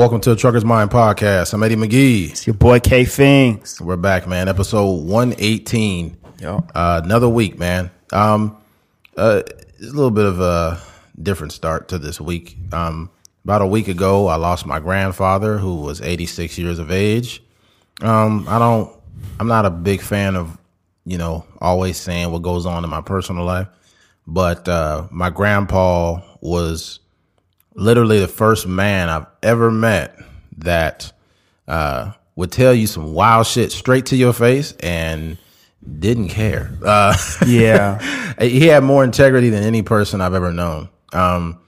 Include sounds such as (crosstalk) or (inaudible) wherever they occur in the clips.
Welcome to the Trucker's Mind podcast. I'm Eddie McGee. It's your boy K Fings. We're back, man. Episode 118. Yo. Uh, another week, man. Um, uh, it's a little bit of a different start to this week. Um, about a week ago, I lost my grandfather, who was 86 years of age. Um, I don't, I'm not a big fan of, you know, always saying what goes on in my personal life, but uh, my grandpa was literally the first man I've ever met that uh, would tell you some wild shit straight to your face and didn't care. Uh, Yeah. (laughs) he had more integrity than any person I've ever known. Um,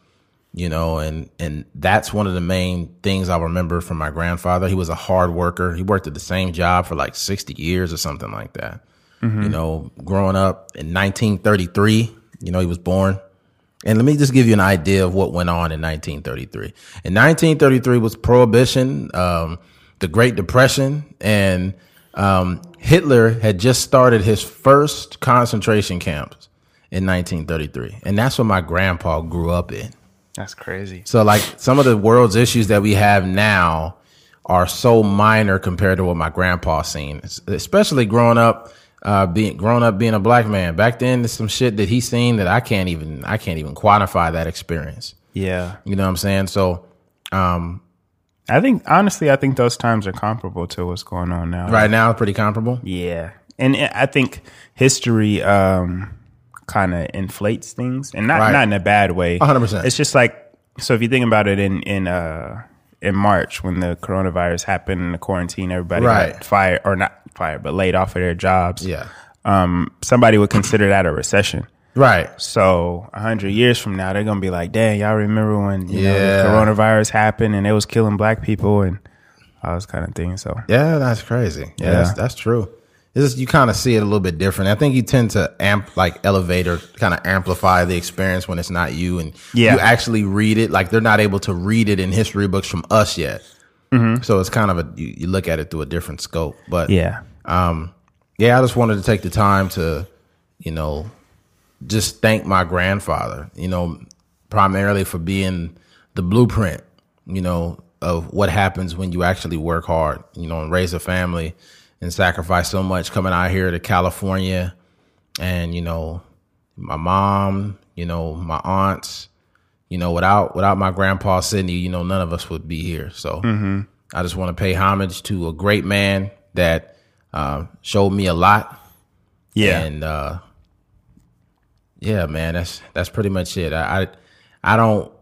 you know, and and that's one of the main things I remember from my grandfather. He was a hard worker. He worked at the same job for like 60 years or something like that. You know, growing up in 1933, you know, he was born. And let me just give you an idea of what went on in 1933. In 1933 was Prohibition, um, the Great Depression, and um, Hitler had just started his first concentration camps in 1933. And that's what my grandpa grew up in. That's crazy. So, like, some of the world's issues that we have now are so minor compared to what my grandpa seen, especially growing up. Uh, being grown up being a black man back then, there's some shit that he's seen that I can't even I can't even quantify that experience. Yeah. You know what I'm saying? So, um, I think honestly, I think those times are comparable to what's going on now. right now, pretty comparable. Yeah. And I think history um kind of inflates things and not Right. not in a bad way. 100%. It's just like so if you think about it in in uh in March when the coronavirus happened and the quarantine everybody Right. got fired or not fired but laid off of their jobs. Yeah. Um somebody would consider that a recession. Right. So a hundred years from now, they're gonna be like, "Dang, y'all remember when you know Yeah. the coronavirus happened and it was killing black people and all those kind of things." So Yeah, that's crazy. Yeah, Yeah. that's that's true. Just, you kind of see it a little bit different. I think you tend to amp like elevate or kind of amplify the experience when it's not you and Yeah. you actually read it. Like they're not able to read it in history books from us yet. So it's kind of a you, you look at it through a different scope. But yeah, um, yeah, I just wanted to take the time to, you know, just thank my grandfather, you know, primarily for being the blueprint, you know, of what happens when you actually work hard, you know, and raise a family and sacrifice so much coming out here to California and, you know, my mom, you know, my aunts, you know, without without my grandpa Sidney, you know, none of us would be here. So I just want to pay homage to a great man that uh, showed me a lot. yeah, And uh, yeah, man, that's that's pretty much it. I, I I don't,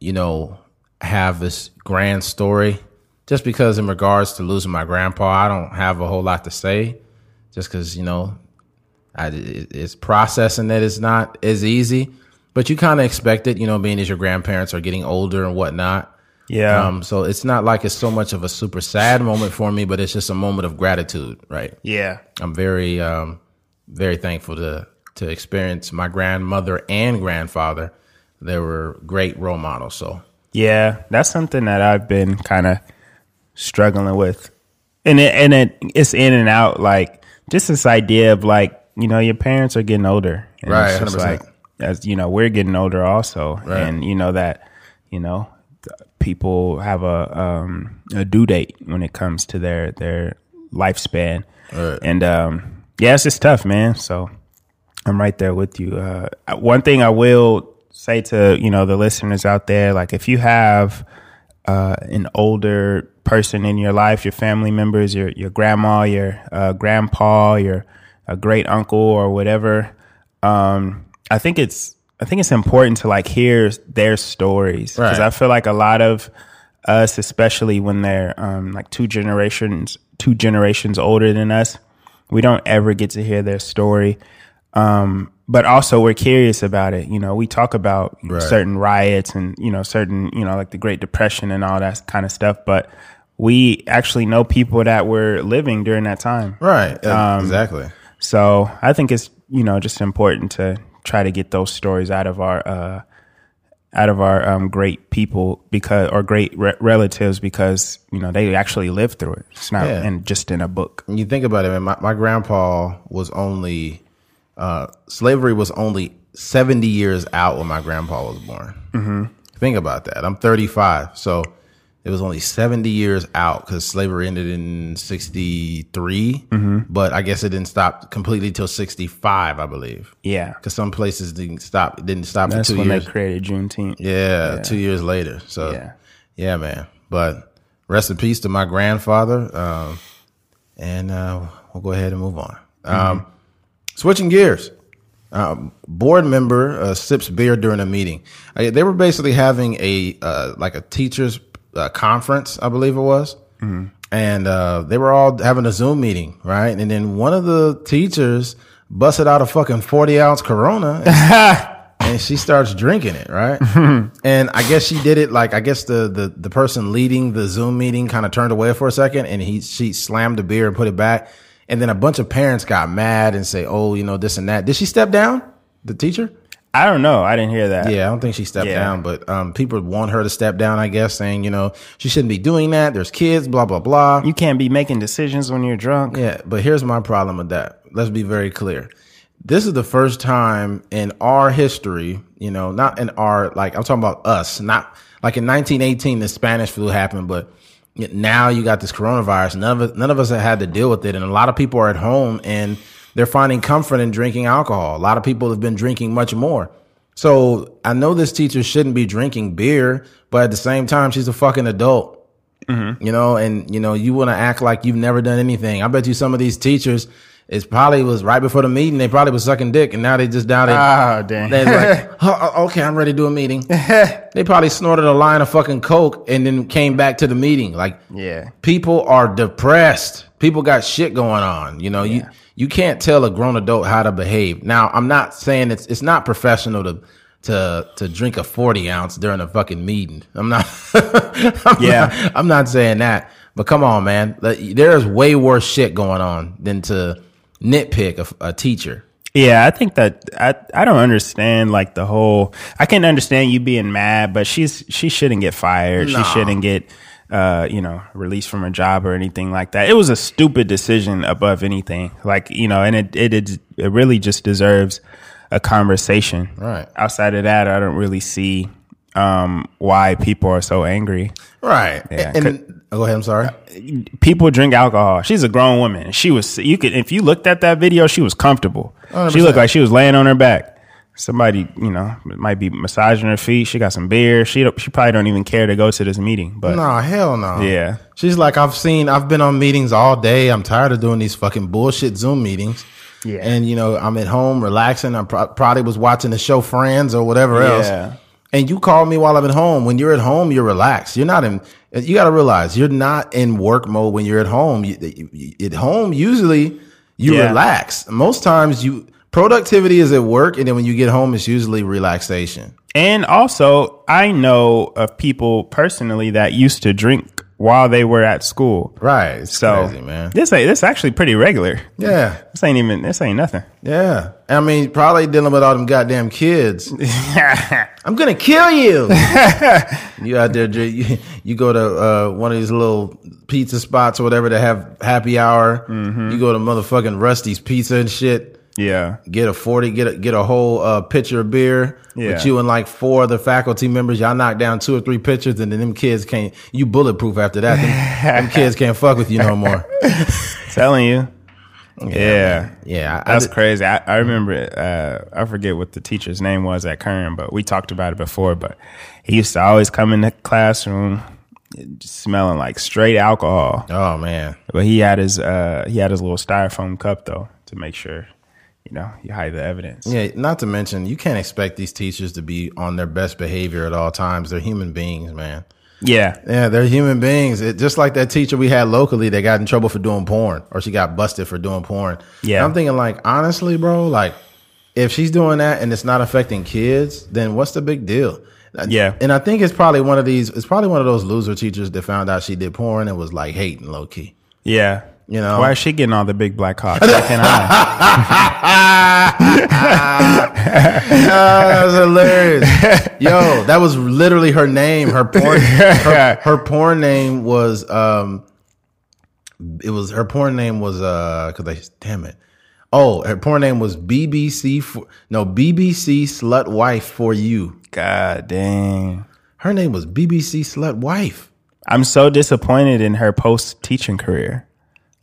you know, have this grand story just because in regards to losing my grandpa, I don't have a whole lot to say. Just because you know, I it- it's processing that it's not as easy, but you kind of expect it, you know, being as your grandparents are getting older and whatnot. yeah, Um, so it's not like it's so much of a super sad moment for me, but it's just a moment of gratitude, right? yeah, I'm very, um, very thankful to to experience my grandmother and grandfather. They were great role models. So yeah. That's something that I've been kind of struggling with, and it and it it's in and out. Like just this idea of like you know your parents are getting older, and Right, it's just 100%. like as you know we're getting older also, Right. and you know that you know people have a um, a due date when it comes to their their lifespan, Right. and um, yeah, it's just tough, man. So I'm right there with you. Uh, one thing I will say to you know the listeners out there, like if you have uh, an older person in your life, your family members, your your grandma, your uh, grandpa, your a great uncle or whatever, um, I think it's I think it's important to like hear their stories because Right. I feel like a lot of us, especially when they're um, like two generations two generations older than us, we don't ever get to hear their story. Um, but also we're curious about it. You know, we talk about Right. certain riots and, you know, certain, you know, like the Great Depression and all that kind of stuff. But we actually know people that were living during that time. right, yeah, exactly. So I think it's, you know, just important to try to get those stories out of our, uh, out of our um, great people because, or great re- relatives because, you know, they actually lived through it. It's not Yeah. in, just in a book. When you think about it, man, my, my grandpa was only uh, slavery was only seventy years out when my grandpa was born. Mm-hmm. Think about that. I'm 35, so it was only 70 years out because slavery ended in 63. Mm-hmm. But I guess it didn't stop completely till 65, I believe. Yeah. Because some places didn't stop. It didn't stop That's for two when years. they created Juneteenth. Yeah, two years later. So Yeah. yeah, man. But rest in peace to my grandfather. Um, and uh, we'll go ahead and move on. Um, switching gears. Um, board member uh, sips beer during a meeting. Uh, they were basically having a uh, like a teachers uh, conference, I believe it was, and uh, they were all having a Zoom meeting, right? And then one of the teachers busted out a fucking forty ounce Corona. and she (laughs) starts drinking it, right? (laughs) and I guess she did it like I guess the the the person leading the Zoom meeting kind of turned away for a second, and he she slammed the beer and put it back, and then a bunch of parents got mad and say, "Oh, you know this and that." Did she step down? The teacher? I don't know. I didn't hear that. Yeah, I don't think she stepped Yeah. down, but um, people want her to step down. I guess saying you know she shouldn't be doing that. There's kids, blah blah blah. You can't be making decisions when you're drunk. Yeah, but here's my problem with that. Let's be very clear. This is the first time in our history, you know, not in our, like, I'm talking about us, not like in 1918, the Spanish flu happened, but now you got this coronavirus. None of us, none of us have had to deal with it. And a lot of people are at home and they're finding comfort in drinking alcohol. A lot of people have been drinking much more. So I know this teacher shouldn't be drinking beer, but at the same time, she's a fucking adult mm-hmm. you know, and you know, you want to act like you've never done anything. I bet you some of these teachers, it's probably was right before the meeting. They probably was sucking dick, and now they just down. They, Ah, dang. they're like, (laughs) "Oh, oh, okay, I'm ready to do a meeting. (laughs) they probably snorted a line of fucking coke and then came back to the meeting. Like, Yeah. people are depressed. People got shit going on. You know, you you can't tell a grown adult how to behave. Now, I'm not saying it's it's not professional to to to drink a 40 ounce during a fucking meeting. I'm not. (laughs) I'm Yeah. not- I'm not saying that. But come on, man. There's way worse shit going on than to nitpick a, a teacher. Yeah, I think that I I don't understand like the whole. I can understand you being mad, but she's she shouldn't get fired. No. She shouldn't get uh you know released from her job or anything like that. It was a stupid decision above anything. Like you know, and it it it, it really just deserves a conversation. Right. Outside of that, I don't really see um why people are so angry. Right. Yeah, and, oh, go ahead. I'm sorry. people drink alcohol. She's a grown woman. She was you could if you looked at that video, she was comfortable. She 100%. looked like she was laying on her back. Somebody, you know, might be massaging her feet. She got some beer. She she probably don't even care to go to this meeting. But No, hell no. Yeah. She's like, I've seen, I've been on meetings all day. I'm tired of doing these fucking bullshit Zoom meetings. Yeah. And, you know, I'm at home relaxing. I pro- probably was watching the show Friends or whatever else. Yeah. And you call me while I'm at home. When you're at home, you're relaxed. You're not in, you got to realize you're not in work mode when you're at home. You, you- at home, usually you Yeah. relax. Most times you, productivity is at work. And then when you get home, it's usually relaxation. and also, I know of people personally that used to drink while they were at school. Right. It's So crazy, man. this ain't this actually pretty regular. Yeah. This ain't even this ain't nothing. Yeah. I mean, probably dealing with all them goddamn kids. (laughs) I'm gonna kill you. (laughs) you out there, you, you go to uh, one of these little pizza spots or whatever to have happy hour. You go to motherfucking Rusty's Pizza and shit. Yeah. Get a forty, get a get a whole uh, pitcher of beer Yeah. with you and like four other faculty members. Y'all knock down two or three pitchers, and then them kids can't. You bulletproof after that. Them, them kids (laughs) can't fuck with you no more. (laughs) Telling you. Yeah. Yeah, I, I That's did- crazy. I, I remember, uh, I forget what the teacher's name was at Kern, but we talked about it before. But he used to always come in the classroom smelling like straight alcohol. Oh man. But he had his, uh, he had his little styrofoam cup though to make sure, you know, you hide the evidence. Yeah, not to mention you can't expect these teachers to be on their best behavior at all times. They're human beings, man. Yeah. Yeah, they're human beings. It, just like that teacher we had locally that got in trouble for doing porn, or she got busted for doing porn. Yeah. And I'm thinking, like, honestly, bro, like, if she's doing that and it's not affecting kids, then what's the big deal? Yeah. And I think it's probably one of these. It's probably one of those loser teachers that found out she did porn and was like hating low key. Yeah. You know? why is she getting all the big black cocks? (laughs) Why can't I? (laughs) Ah, that was hilarious. Yo, that was literally her name. Her porn, her, her porn name was um, it was her porn name was uh, cause I damn it. Oh, her porn name was BBC for no BBC slut wife for you. God dang. Her name was BBC slut wife. I'm so disappointed in her post teaching career.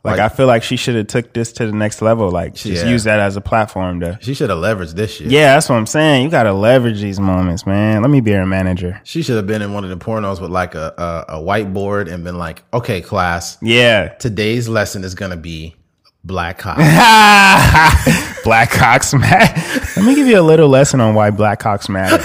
Like, Like- I feel like she should have took this to the next level. Like just Yeah. use that as a platform to. She should have leveraged this shit. Yeah, that's what I'm saying. You got to leverage these moments, man. Let me be her manager. She should have been in one of the pornos with like a, a, a whiteboard and been like, okay, class, Yeah. today's lesson is going to be black cock. (laughs) Black Hawks matter. Let me give you a little lesson on why Black Hawks matter. (laughs) (laughs)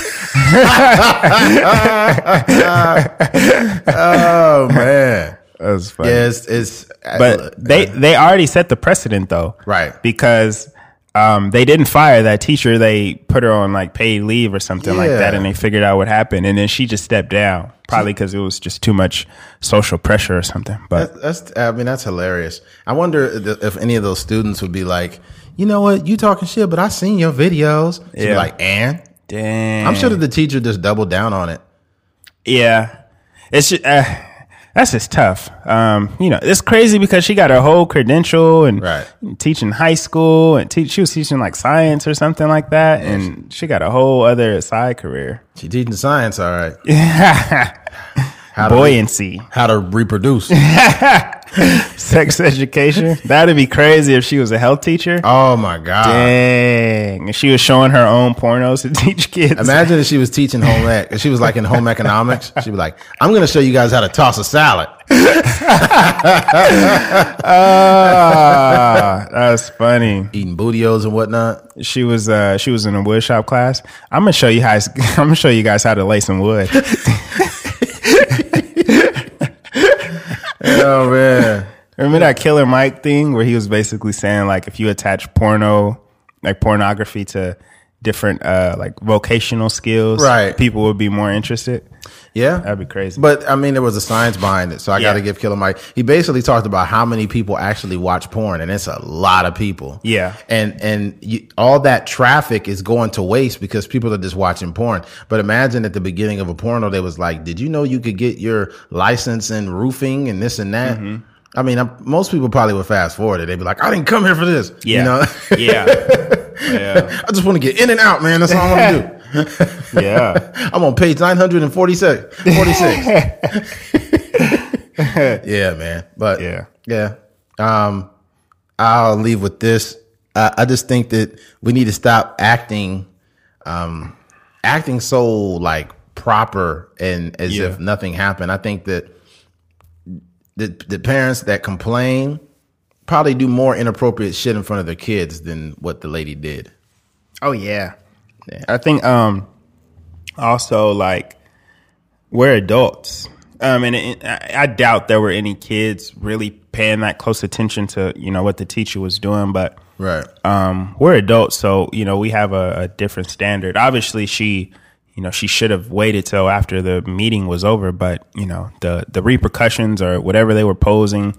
oh, man. That's funny. Yeah, it's, it's but they they already set the precedent though, Right. Because um, they didn't fire that teacher; they put her on like paid leave or something like that, and they figured out what happened, and then she just stepped down, probably because it was just too much social pressure or something. But That's, I mean, that's hilarious. I wonder if any of those students would be like, you know what, you talking shit, but I seen your videos. She'd be Yeah. like, and damn, I'm sure that the teacher just doubled down on it. yeah, it's just. Uh, that's just tough. Um, you know, it's crazy because she got her whole credential and Right. teaching high school and te- she was teaching like science or something like that, and she got a whole other side career. She teaching science, all right. (laughs) How to, Buoyancy. how to reproduce. (laughs) (laughs) sex education. That'd be crazy if she was a health teacher. Oh my god! Dang. And she was showing her own pornos to (laughs) teach kids. Imagine if she was teaching home ec. If she was like in home economics, she'd be like, "I'm going to show you guys how to toss a salad." (laughs) Ah, that's funny. Eating bootios and whatnot. She was uh she was in a wood shop class. I'm gonna show you how I'm gonna show you guys how to lay some wood. Oh man! Remember that Killer Mike thing where he was basically saying like if you attach porno like pornography to different uh like vocational skills, Right. people would be more interested. Yeah, That'd be crazy. But I mean, there was a science behind it, so I got to give Killer Mike. He basically talked about how many people actually watch porn, and it's a lot of people. Yeah. and and you, all that traffic is going to waste because people are just watching porn. But imagine at the beginning of a porno, they was like, "Did you know you could get your license in roofing and this and that?" I mean, I'm, most people probably would fast forward it. They'd be like, "I didn't come here for this." yeah. You know, yeah. Yeah. (laughs) I just want to get in and out, man. That's all I want to do. (laughs) Yeah. (laughs) I'm on page 946. 46. yeah, man. But Yeah. yeah. Um, I'll leave with this. I, I just think that we need to stop acting, um, acting so like proper and as Yeah. if nothing happened. I think that the the parents that complain probably do more inappropriate shit in front of their kids than what the lady did. Oh yeah. Yeah. I think um also like we're adults. Um and it, I I doubt there were any kids really paying that close attention to, you know, what the teacher was doing, but Right. um we're adults, so you know, we have a, a different standard. Obviously she you know, she should have waited till after the meeting was over, but you know, the the repercussions or whatever they were posing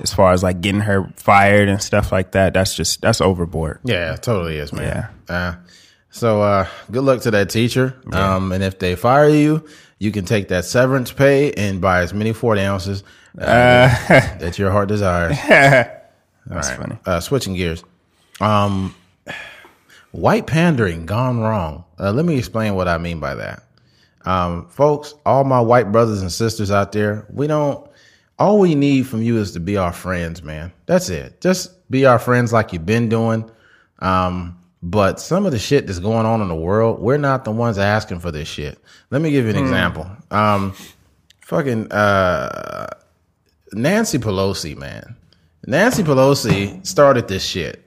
as far as like getting her fired and stuff like that, that's just that's overboard. Yeah, totally is, man. Uh, so uh, good luck to that teacher. Um, and if they fire you, you can take that severance pay and buy as many 40 ounces uh, (laughs) that your heart desires. (laughs) That's funny. Uh, switching gears. Um, white pandering gone wrong. Uh, let me explain what I mean by that. Um, folks, all my white brothers and sisters out there, we don't, all we need from you is to be our friends, man. That's it. Just be our friends like you've been doing. Um, but some of the shit that's going on in the world, we're not the ones asking for this shit. Let me give you an example. Um, fucking, uh, Nancy Pelosi, man. Nancy Pelosi started this shit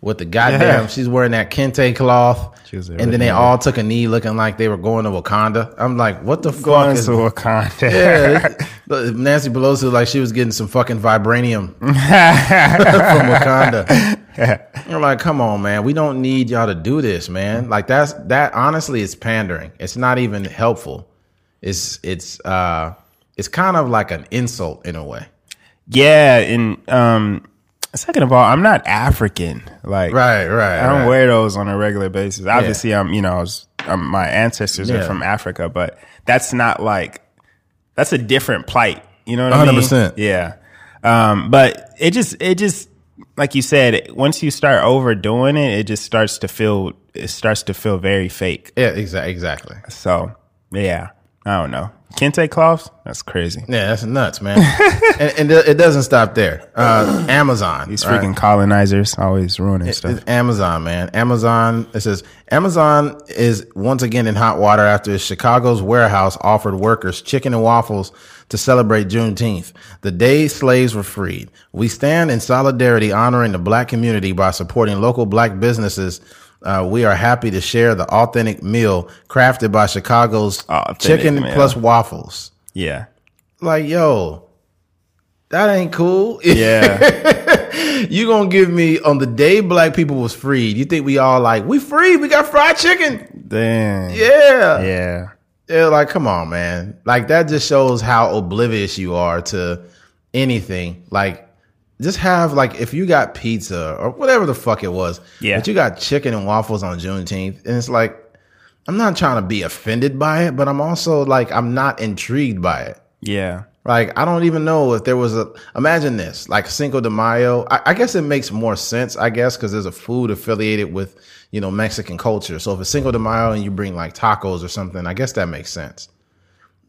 with the goddamn. Yeah. She's wearing that kente cloth, She was and then they all took a knee, looking like they were going to Wakanda. I'm like, what the fuck Going is? to Wakanda. Yeah, (laughs) Nancy Pelosi was like she was getting some fucking vibranium (laughs) from Wakanda. I'm like, come on, man. We don't need y'all to do this, man. Like that's that. Honestly, it's pandering. It's not even helpful. It's it's uh it's kind of like an insult in a way. Yeah, and um, second of all, I'm not African. Like, Right, right. I don't right. wear those on a regular basis. Obviously, I'm you know, I was, um my ancestors are from Africa, but that's not like that's a different plight. You know what I mean? 100%. Yeah. Um, but it just it just like you said, once you start overdoing it, it just starts to feel it starts to feel very fake. Yeah, exactly. Exactly. So yeah, I don't know. Kente cloths? That's crazy. Yeah, that's nuts, man. (laughs) and, and it doesn't stop there. Uh, Amazon. These right? freaking colonizers always ruining stuff. It's Amazon, man. Amazon. It says Amazon is once again in hot water after Chicago's warehouse offered workers chicken and waffles to celebrate Juneteenth, the day slaves were freed. We stand in solidarity honoring the black community by supporting local black businesses. Uh, we are happy to share the authentic meal crafted by Chicago's Authentic chicken meal. plus waffles. yeah. Like, yo, that ain't cool. Yeah. (laughs) you gonna give me on the day black people was freed? You think we all like we free? We got fried chicken. Damn. Yeah, Yeah. yeah. Like, come on, man. Like that just shows how oblivious you are to anything. Like, just have like if you got pizza or whatever the fuck it was. Yeah. But you got chicken and waffles on Juneteenth, and it's like I'm not trying to be offended by it, but I'm also like I'm not intrigued by it. Yeah. Like I don't even know if there was a. Imagine this, like Cinco de Mayo. I, I guess it makes more sense, I guess, because there's a food affiliated with you know Mexican culture. So if it's Cinco de Mayo and you bring like tacos or something, I guess that makes sense.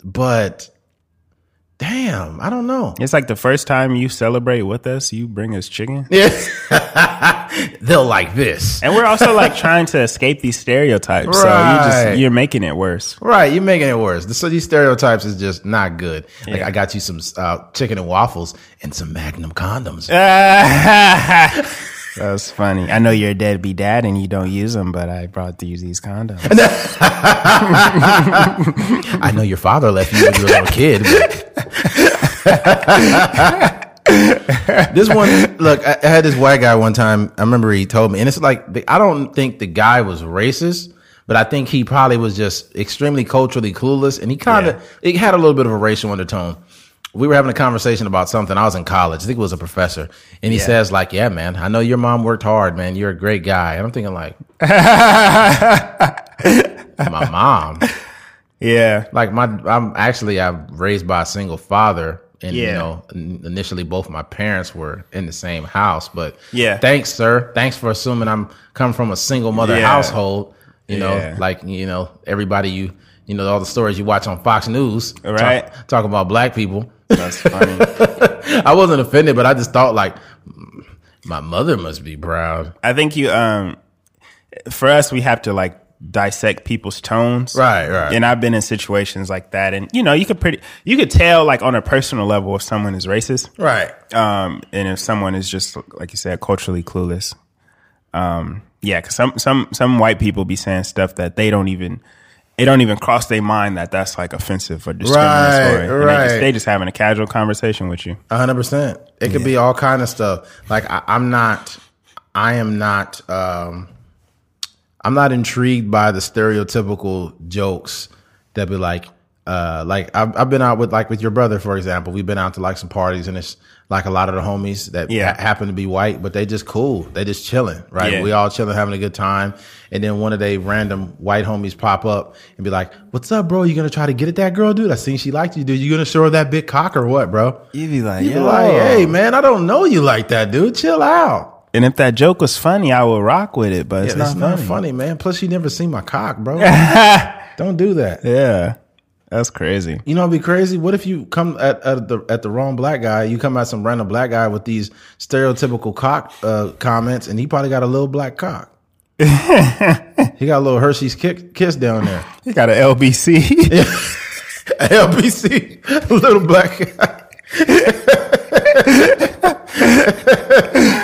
But damn, I don't know. It's like the first time you celebrate with us, you bring us chicken. Yes, (laughs) they'll like this. And we're also like trying to escape these stereotypes. So you Right. just you're making it worse. Right, you're making it worse. So these stereotypes is just not good. Like I got you some uh, chicken and waffles and some Magnum condoms. (laughs) (laughs) That's funny. I know you're a deadbeat dad and you don't use them, but I brought you these condoms. I know your father left you when you were a little kid. but- (laughs) this one, look, I, had this white guy one time. I remember he told me, and it's like I don't think the guy was racist, but I think he probably was just extremely culturally clueless, and he kind of Yeah. it had a little bit of a racial undertone. We were having a conversation about something. I was in college. I think it was a professor, and he Yeah. says like, "Yeah, man, I know your mom worked hard, man. You're a great guy." And I'm thinking like, (laughs) my mom. yeah. Like my, I'm actually I'm raised by a single father, and you Yeah. know, initially both my parents were in the same house. But Yeah. thanks, sir. Thanks for assuming I'm coming from a single mother Yeah. household. You know, Yeah. like you know, everybody you you know all the stories you watch on Fox News, Right. Talk, about black people. That's funny. (laughs) I wasn't offended, but I just thought like, my mother must be proud. I think you um for us we have to like dissect people's tones. Right, right. And I've been in situations like that and you know, you could pretty you could tell like on a personal level if someone is racist. Right. Um and if someone is just like you said culturally clueless. Um yeah, cuz some some some white people be saying stuff that they don't even it don't even cross their mind that that's like offensive or discriminatory. They right. just, they just having a casual conversation with you. Hundred percent. It could be all kind of stuff. Like I, I'm not, I am not, um, I'm not intrigued by the stereotypical jokes that be like, uh, like I've, I've been out with like with your brother, for example. We've been out to like some parties, and it's like a lot of the homies that Yeah. ha- happen to be white, but they just cool. They just chilling, right? Yeah. We all chilling, having a good time, and then one of they random white homies pop up and be like, "What's up, bro? You gonna try to get at that girl, dude? I seen she liked you, dude. You gonna show her that big cock or what, bro?" You be like, You be like, hey man, I don't know you like that, dude. Chill out. And if that joke was funny, I would rock with it, but Yeah, it's, it's not, not funny. funny, man. Plus, you never seen my cock, bro. (laughs) don't do that. Yeah, that's crazy. You know, it'd be crazy. What if you come at, at the at the wrong black guy? You come at some random black guy with these stereotypical cock uh, comments, and he probably got a little black cock. (laughs) he got a little Hershey's kick, kiss down there. He got an LBC. LBC, little black guy.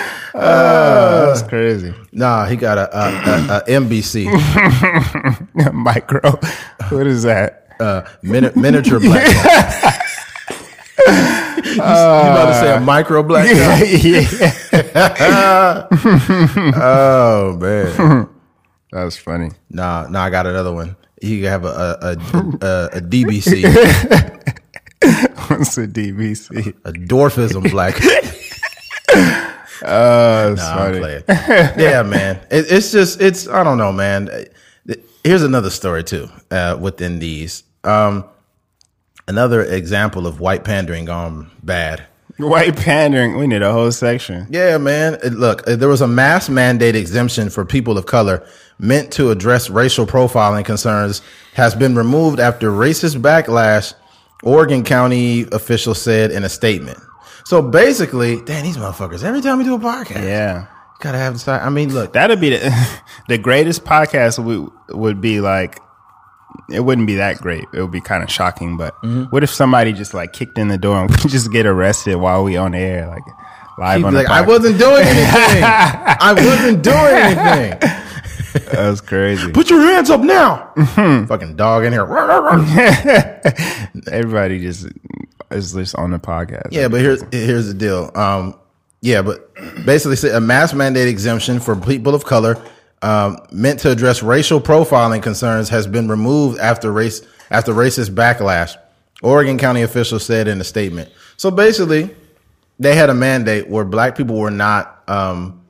(laughs) that's crazy. Nah, he got a, a, a, a MBC, (laughs) Micro. What is that? uh, mini- miniature black (laughs) you, you about to say a micro black guy? (laughs) yeah, Oh man. that's funny. Nah, nah, I got another one. You have a a, a, a, a DBC, What's a DBC? a dwarfism black. Oh, that's Nah, I'm playing. (laughs) (laughs) Yeah, man. It, it's just it's I don't know, man. Here's another story too. Uh, within these, um, another example of white pandering gone bad. White pandering. We need a whole section. Yeah, man. Look, uh, there was a mass mandate exemption for people of color meant to address racial profiling concerns has been removed after racist backlash, Oregon County officials said in a statement. So basically, damn, these motherfuckers, every time we do a podcast, Yeah. gotta have the side. I mean, look, That'd be the, (laughs) the greatest podcast would, would be like, it wouldn't be that great. It would be kind of shocking, but Mm-hmm. what if somebody just like kicked in the door and (laughs) we just get arrested while we on air, like live on like, I wasn't doing (laughs) anything. I wasn't doing anything. That was crazy. Put your hands up now. Fucking dog in here. Everybody just is just on the podcast. Yeah, but here's here's the deal. Um, yeah, but basically, a mass mandate exemption for people of color um, meant to address racial profiling concerns has been removed after race after racist backlash. Oregon County officials said in a statement. So basically, they had a mandate where black people were not. Um,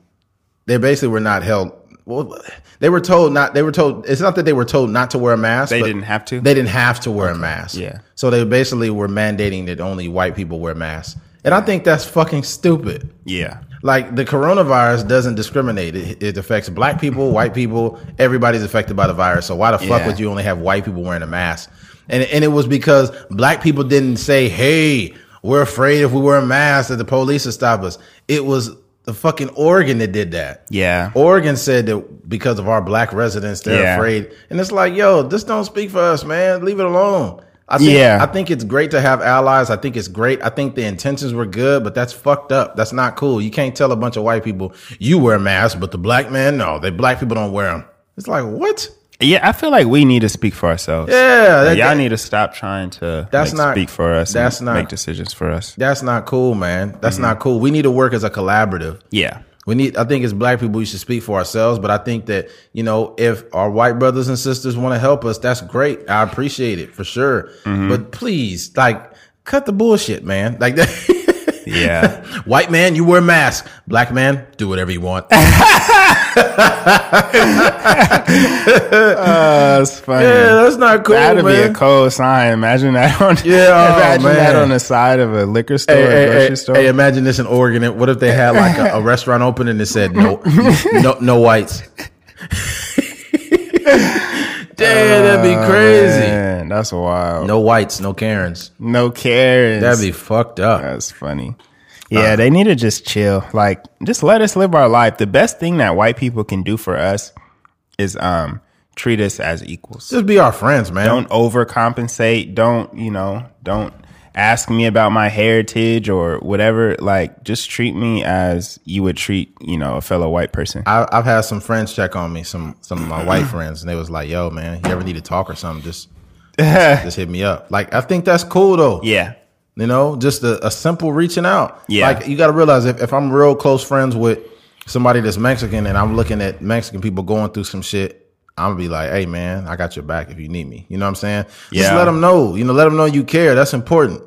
they basically were not held. Well, they were told not. They were told. It's not that they were told not to wear a mask. They didn't have to? They didn't have to wear a mask. Yeah. So they basically were mandating that only white people wear masks, and I think that's fucking stupid. Yeah. Like the coronavirus doesn't discriminate. It, it affects black people, white people. Everybody's affected by the virus. So why the fuck Yeah. would you only have white people wearing a mask? And and it was because black people didn't say, "Hey, we're afraid if we wear a mask that the police will stop us." It was the fucking Oregon that did that. Yeah. Oregon said that because of our black residents, they're Yeah. afraid. And it's like, yo, this don't speak for us, man. Leave it alone. I think, Yeah. I think it's great to have allies. I think it's great. I think the intentions were good, but that's fucked up. That's not cool. You can't tell a bunch of white people you wear masks, but the black man, no, they black people don't wear them. It's like what? Yeah, I feel like we need to speak for ourselves. Yeah, Like, that- y'all need to stop trying to That's like, not- speak for us. that's and not- make decisions for us. That's not cool, man. Mm-hmm. That's not cool. We need to work as a collaborative. Yeah, We need, I think as black people, we should speak for ourselves. But I think that, you know, if our white brothers and sisters want to help us, that's great. I appreciate it for sure. Mm-hmm. But please, like, cut the bullshit, man. (laughs) Like that. yeah. (laughs) white man, you wear a mask. Black man, do whatever you want. (laughs) Oh, that's funny. yeah, that's not cool, That'd be a cold sign. Imagine that on (laughs) Yeah, oh, imagine that on the side of a liquor store, Hey, hey, grocery hey, store. hey, imagine this in Oregon. What if they had like a, a (laughs) restaurant open and it said no, no, no whites? (laughs) Damn, that'd be oh, crazy. Man, that's wild. No whites, no Karens. No Karens. That'd be fucked up. That's funny. Yeah, they need to just chill. Like, just let us live our life. The best thing that white people can do for us is um treat us as equals. Just be our friends, man. Don't overcompensate. Don't, you know, don't ask me about my heritage or whatever. Like, just treat me as you would treat, you know, a fellow white person. I, I've had some friends check on me, some some of my (clears throat) white friends, and they was like, "Yo, man, you ever need to talk or something? Just (laughs) just hit me up." Like, I think that's cool though. yeah. You know, just a, a simple reaching out. Yeah. Like you got to realize if, if I'm real close friends with somebody that's Mexican and I'm looking at Mexican people going through some shit, I'm gonna be like, hey man, I got your back if you need me. You know what I'm saying? Yeah. Just let them know. You know, let them know you care. That's important.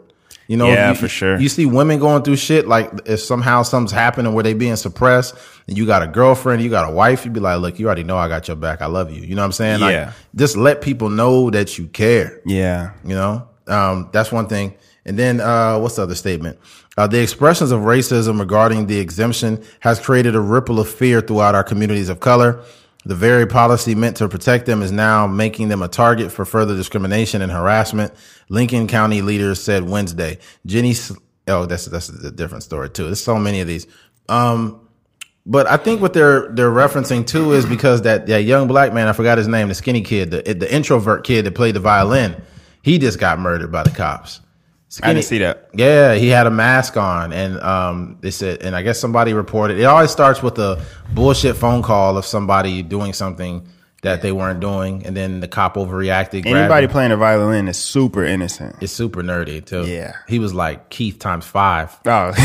You know, Yeah, you- for sure. You see women going through shit like if somehow something's happening where they being suppressed and you got a girlfriend, you got a wife, you'd be like, look, you already know I got your back. I love you. You know what I'm saying? Like, Yeah. just let people know that you care. Yeah. You know, um, that's one thing. And then uh, what's the other statement? Uh, the expressions of racism regarding the exemption has created a ripple of fear throughout our communities of color. The very policy meant to protect them is now making them a target for further discrimination and harassment. Lincoln County leaders said Wednesday. Jenny, oh, that's that's a different story too. There's so many of these. Um, but I think what they're they're referencing too is because that that young black man, I forgot his name, the skinny kid, the the introvert kid that played the violin, he just got murdered by the cops. I didn't see that. Yeah, he had a mask on, and um, they said, and I guess somebody reported. It always starts with a bullshit phone call of somebody doing something that they weren't doing, and then the cop overreacted. Anybody him. puplaying a violin is super innocent. It's super nerdy too. Yeah. he was like Keith times five. Oh, (laughs)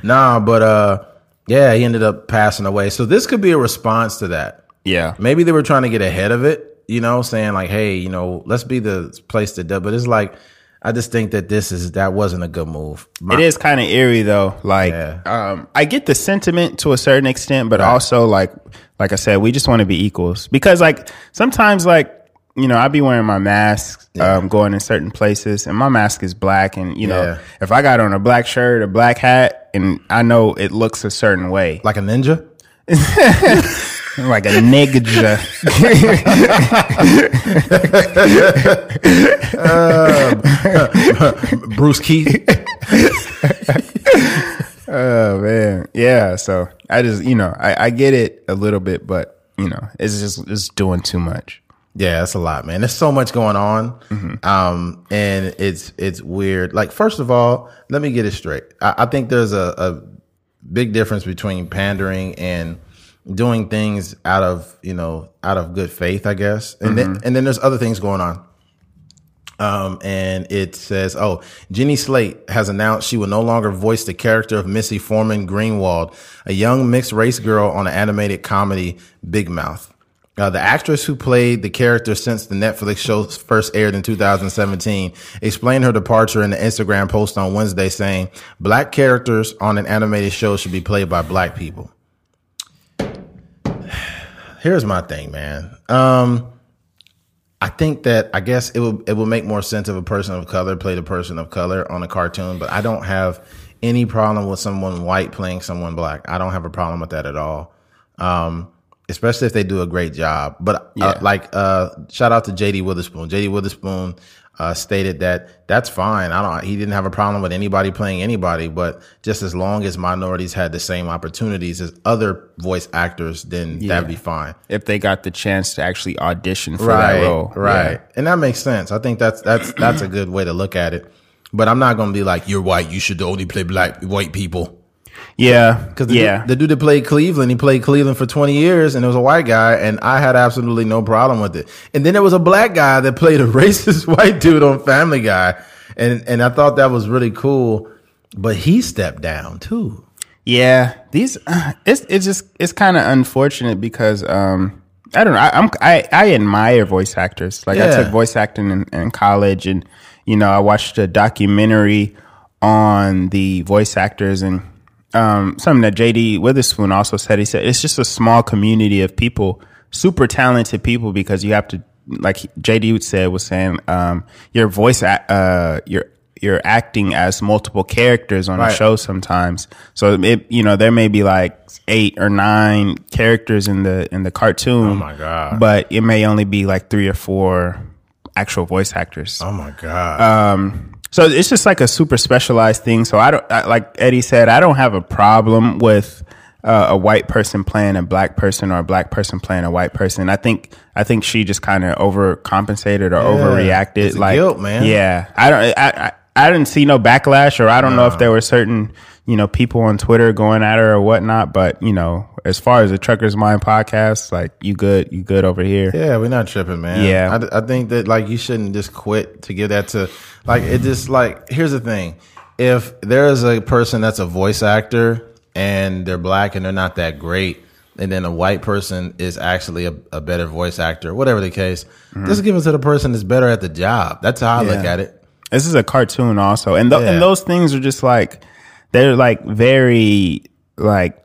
(laughs) Nah, but uh, yeah, he ended up passing away. So this could be a response to that. yeah. Maybe they were trying to get ahead of it, you know, saying like, "Hey, you know, let's be the place to do." But it's like, I just think that this is that wasn't a good move. My- It is kind of eerie though. Like, Yeah. um, I get the sentiment to a certain extent, but also like, like I said, we just want to be equals because like sometimes like, you know, I be wearing my mask, um, going in certain places and my mask is black. And, you know, Yeah. if I got on a black shirt, a black hat and I know it looks a certain way. like a ninja. (laughs) like a nigga. (laughs) (laughs) Bruce Keith. (laughs) Oh man, yeah. So I just, you know, I, I get it a little bit, but you know, it's just it's doing too much. Yeah, that's a lot, man. There's so much going on, um, and it's it's weird. Like, first of all, let me get it straight. I, I think there's a, a big difference between pandering and doing things out of you know out of good faith, I guess, and then and then there's other things going on. Um, and it says, "Oh, Jenny Slate has announced she will no longer voice the character of Missy Foreman Greenwald, a young mixed race girl on the animated comedy Big Mouth." Uh, the actress who played the character since the Netflix show first aired in 2017 explained her departure in the Instagram post on Wednesday, saying, "Black characters on an animated show should be played by black people." Here's my thing, man. Um, I think that I guess it will it would make more sense if a person of color played a person of color on a cartoon, but I don't have any problem with someone white playing someone black. I don't have a problem with that at all. Um, especially if they do a great job. But Yeah. uh, like uh, shout out to JD Witherspoon. JD Witherspoon uh, stated that that's fine. I don't. He didn't have a problem with anybody playing anybody, but just as long as minorities had the same opportunities as other voice actors, then that'd be fine If they got the chance to actually audition for right, that role, Right. Yeah. And that makes sense. I think that's that's that's a good way to look at it. But I'm not gonna be like, you're white, you should only play black white people. Yeah, Because the, yeah, dude, the dude that played Cleveland, he played Cleveland for 20 years and it was a white guy, and I had absolutely no problem with it. And then there was a black guy that played a (laughs) racist white dude on Family Guy. And and I thought that was really cool. But he stepped down too. yeah. These, (sighs) it's it's just it's kind of unfortunate because um I don't know. I, I'm I I admire voice actors. Like I took voice acting in, in college, and you know I watched a documentary on the voice actors and um, something that JD Witherspoon also said. He said it's just a small community of people, super talented people, because you have to, like JD said, was saying, um, your voice, uh, your you're acting as multiple characters on a show sometimes. So it, you know, there may be like eight or nine characters in the in the cartoon. Oh my God. But it may only be like three or four actual voice actors. Oh my God. Um, so it's just like a super specialized thing. So I don't, I, like Eddie said, I don't have a problem with uh, a white person playing a black person or a black person playing a white person. I think, I think she just kind of overcompensated or overreacted. It's like, guilt, man. Yeah. I don't, I, I, I didn't see no backlash or I don't know if there were certain, you know, people on Twitter going at her or whatnot. But, you know, as far as the Trucker's Mind podcast, like you good, you good over here. Yeah, we're not tripping, man. Yeah. I, I think that like you shouldn't just quit to give that to like it just like here's the thing. If there is a person that's a voice actor and they're black and they're not that great, and then a white person is actually a, a better voice actor, whatever the case, mm-hmm. just give it to the person that's better at the job. That's how I look at it. This is a cartoon also, and th- Yeah. and those things are just like they're like very like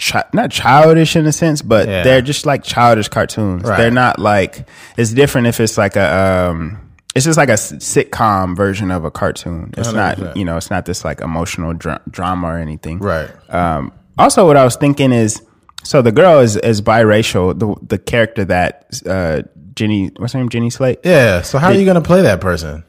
chi- not childish in a sense, but Yeah. they're just like childish cartoons. Right. They're not like it's different if it's like a um it's just like a sitcom version of a cartoon. It's 100%. not you know it's not this like emotional dra- drama or anything. Right. Um, also, what I was thinking is, so the girl is is biracial. The the character that uh, Jenny, what's her name, Jenny Slate. Yeah. So how are you gonna play that person?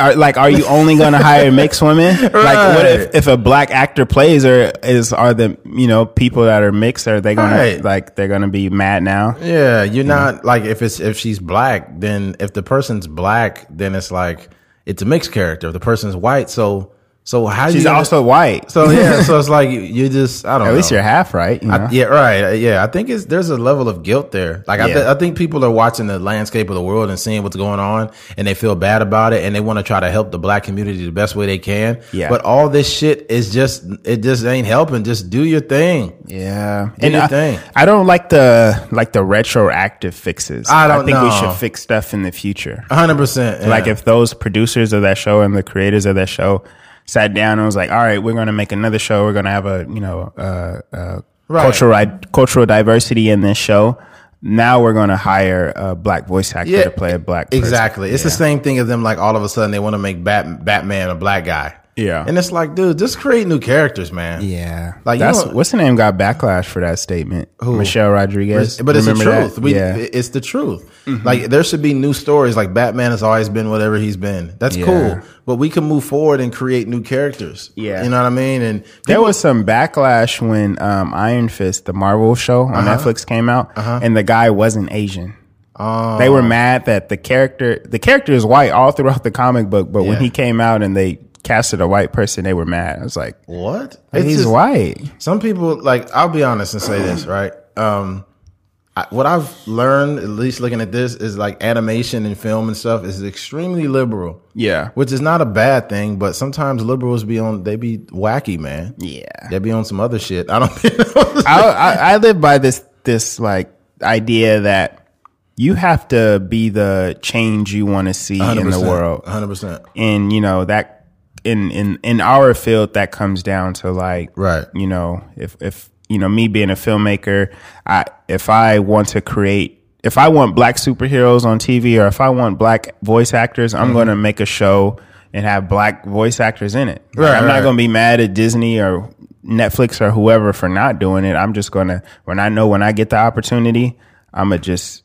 Are, like, are you only going to hire mixed women? (laughs) Like, what if, if a black actor plays, or is are the you know people that are mixed? Are they going Right. to like they're going to be mad now? Yeah, you're not like if it's if she's black, then if the person's black, then it's like it's a mixed character. If the person's white, so so how She's you gonna- also white, so yeah, (laughs) so it's like you, you just I don't know. at know. least you're half right. You know? I, yeah, right. Yeah, I think it's there's a level of guilt there. Like I, th- I think people are watching the landscape of the world and seeing what's going on, and they feel bad about it, and they want to try to help the black community the best way they can. Yeah. But all this shit is just it just ain't helping. Just do your thing. Yeah, Do your I, thing. I don't like the like the retroactive fixes. I don't think we should fix stuff in the future. hundred percent. Like if those producers of that show and the creators of that show sat down and was like, "All right, we're going to make another show. We're going to have a you know uh, uh, Right. cultural cultural diversity in this show." Now we're going to hire a black voice actor to play a black. person. Exactly. It's the same thing as them. Like all of a sudden they want to make Bat- Batman a black guy. Yeah. And it's like, dude, just create new characters, man. Yeah, Like, you that's what's the name got backlash for that statement. Michelle Rodriguez, But it's Remember the truth. We, yeah, It's the truth. Like there should be new stories. Like Batman has always been whatever he's been. That's Yeah. cool. But we can move forward and create new characters. Yeah. You know what I mean? And There was some backlash when um, Iron Fist, the Marvel show on Uh-huh. Netflix, came out, and the guy wasn't Asian. They were mad that the character, the character is white all throughout the comic book, but when he came out and they casted a white person, they were mad. I was like, what? "Hey, It's he's just- white. Some people like. I'll be honest and say this right. Um, I, what I've learned, at least looking at this, is like animation and film and stuff is extremely liberal. Yeah. Which is not a bad thing, but sometimes liberals be on. They be wacky, man. Yeah. They be on some other shit. I don't. (laughs) I, I, I live by this this like idea that you have to be the change you want to see in the world. Hundred percent. and you know that in in in our field that comes down to like Right. you know if if you know me being a filmmaker i if i want to create if i want black superheroes on tv or if i want black voice actors Mm-hmm. i'm going to make a show and have black voice actors in it Right, i'm right. not going to be mad at disney or netflix or whoever for not doing it i'm just going to when i know when i get the opportunity i'm gonna just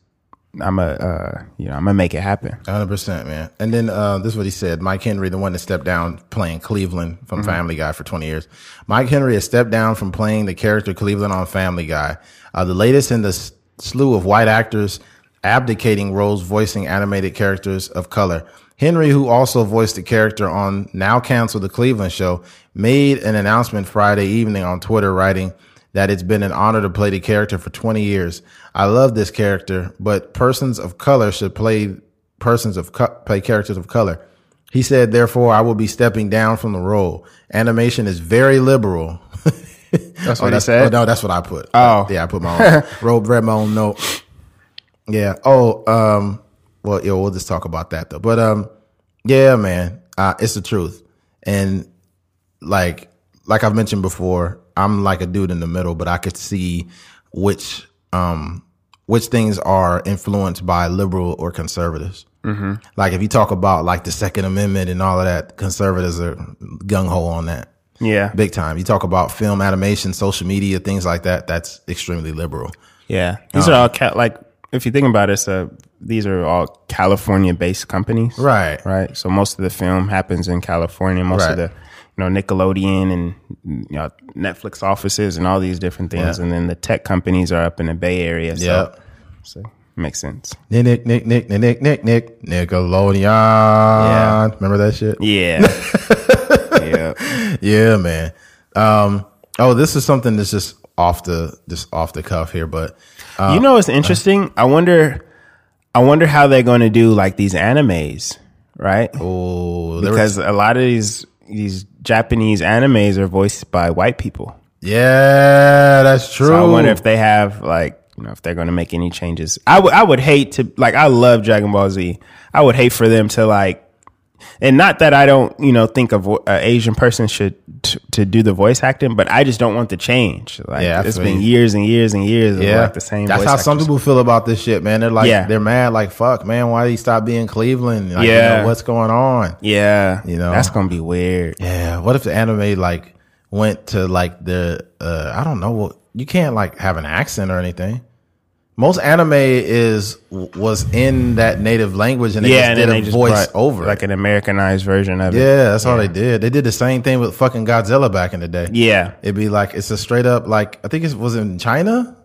i'm gonna uh you know i'm gonna make it happen Hundred percent, man. And then uh, this is what he said. Mike Henry, the one that stepped down playing Cleveland from Family Guy for twenty years. Mike Henry has stepped down from playing the character Cleveland on Family Guy. Uh, the latest in the s- slew of white actors abdicating roles voicing animated characters of color. Henry, who also voiced the character on now canceled the Cleveland show, made an announcement Friday evening on Twitter, writing that it's been an honor to play the character for 20 years. I love this character, but persons of color should play persons of co- play characters of color. He said, therefore, I will be stepping down from the role. Animation is very liberal. that's Oh, what he said oh, no, that's what I put. Oh. yeah, I put my own. (laughs) wrote, read my own note. Yeah. Oh, um, well, yeah, we'll just talk about that though. But um, yeah, man, uh, it's the truth, and like like I've mentioned before, I'm like a dude in the middle, but I could see which um which things are influenced by liberal or conservatives. Mm-hmm. Like if you talk about like the Second Amendment and all of that, conservatives are gung ho on that yeah big time. You talk about film, animation, social media, things like that. That's extremely liberal. Yeah, these are all ca- like if you think about it, these are all California-based companies, Right. Right. So most of the film happens in California. Most Right. of the know Nickelodeon and you know Netflix offices and all these different things, Yeah. and then the tech companies are up in the Bay Area. So, Yeah. so makes sense. Nick, Nick, Nick, Nick, Nick, Nick, Nick, Nickelodeon. Yeah. Remember that shit? Yeah. (laughs) yeah. Yeah, man. Um, oh, this is something that's just off the just off the cuff here, but uh, you know what's interesting? I wonder. I wonder how they're going to do like these animes, right? oh, because a lot of these these Japanese animes are voiced by white people. yeah, that's true. So I wonder if they have like you know if they're going to make any changes. I would I would hate to like I love Dragon Ball Z. I would hate for them to like, and not that I don't you know think of an Asian person should t- to do the voice acting, but I just don't want the change. Like Yeah, it's been you. years and years and years of yeah, like the same. That's how some people feel about this shit, man. They're like, Yeah. they're mad, like, fuck, man, why did he stop being Cleveland? Like, you Yeah. know, what's going on? Yeah, You know? that's gonna be weird. Yeah. What if the anime like went to like the uh I don't know you can't like have an accent or anything. Most anime is was in that native language and they yeah, just and did then a they just voice over like an Americanized version of it. Yeah, that's all they did. They did the same thing with fucking Godzilla back in the day. Yeah, It'd be like it's a straight up like I think it was in China.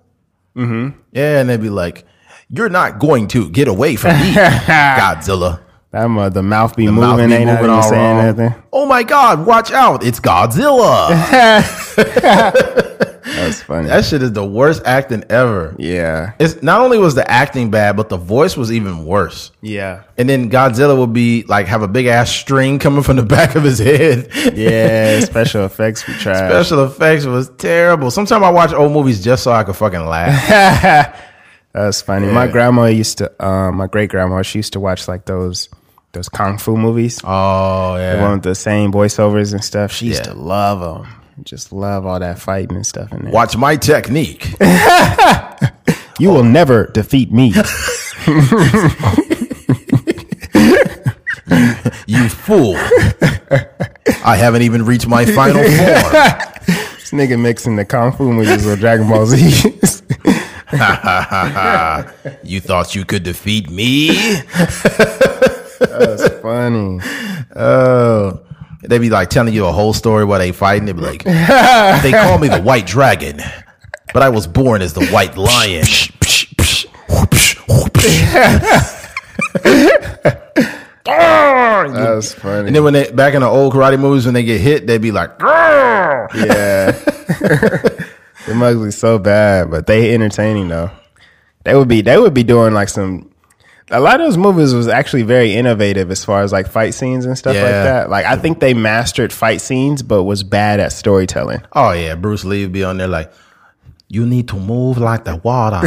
Mm-hmm. Yeah, and they'd be like, "You're not going to get away from me, (laughs) Godzilla." that mother, the mouth be Mouth moving, be ain't moving moving all saying wrong. nothing. Oh my God! Watch out! It's Godzilla. (laughs) (laughs) That's funny. that shit is the worst acting ever. yeah, It's not only was the acting bad, but the voice was even worse. yeah, And then Godzilla would be like have a big ass string coming from the (laughs) back of his head. yeah. (laughs) Special effects we tried. Special effects was terrible. Sometimes I watch old movies just so I could fucking laugh. (laughs) That's funny. My grandma used to, um, my great grandma, she used to watch like those those kung fu movies. Oh The yeah. one with the same voiceovers and stuff. She used Yeah. to love them. Just love all that fighting and stuff in there. Watch my technique. (laughs) You will never defeat me. (laughs) You fool. I haven't even reached my final (laughs) form. this nigga mixing the kung fu movies with Dragon Ball Z. you thought you could defeat me? That's funny. Oh. They be like telling you a whole story while they fighting. They be like, (laughs) they call me the White Dragon, but I was born as the White Lion. That's funny. And then when they back in the old karate movies, when they get hit, they'd be like, Yeah. (laughs) the be so bad, but they entertaining though. They would be they would be doing like some a lot of those movies was actually very innovative as far as like fight scenes and stuff like that. Like I think they mastered fight scenes but was bad at storytelling. oh yeah, Bruce Lee would be on there like, you need to move like the water.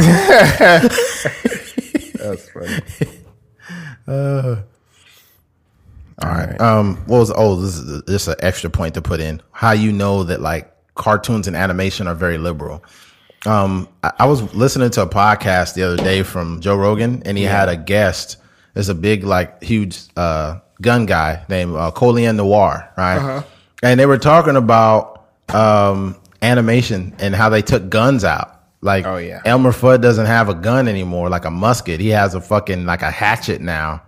(laughs) (laughs) That's funny. (laughs) All right. Um, what was oh, this is just an extra point to put in. How you know that like cartoons and animation are very liberal. Um, I, I was listening to a podcast the other day from Joe Rogan, and he had a guest. There's a big, like, huge uh, gun guy named uh, Colion Noir, right? And they were talking about um, animation and how they took guns out. Like, Oh, yeah. Elmer Fudd doesn't have a gun anymore, like a musket. He has a fucking like a hatchet now.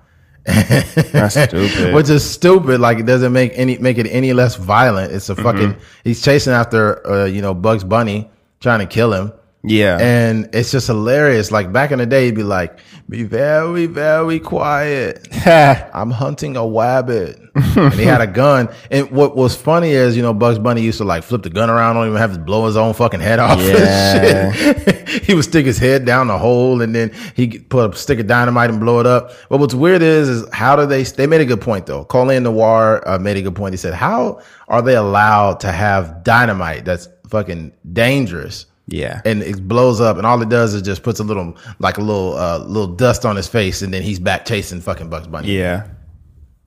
That's stupid. (laughs) Which is stupid. Like it doesn't make any make it any less violent. It's a fucking. He's chasing after uh, you know Bugs Bunny, trying to kill him. yeah. And it's just hilarious. Like back in the day, he'd be like, "Be very, very quiet. (laughs) I'm hunting a wabbit." and he had a gun. And what was funny is, you know, Bugs Bunny used to like flip the gun around, don't even have to blow his own fucking head off. Yeah. (laughs) he would stick his head down the hole, and then he put a stick of dynamite and blow it up. But what's weird is, is how do they? They made a good point though. Colion Noir uh, made a good point. He said, "How are they allowed to have dynamite that's fucking dangerous?" yeah. and it blows up, and all it does is just puts a little, like a little, uh, little dust on his face, and then he's back chasing fucking Bugs Bunny. yeah.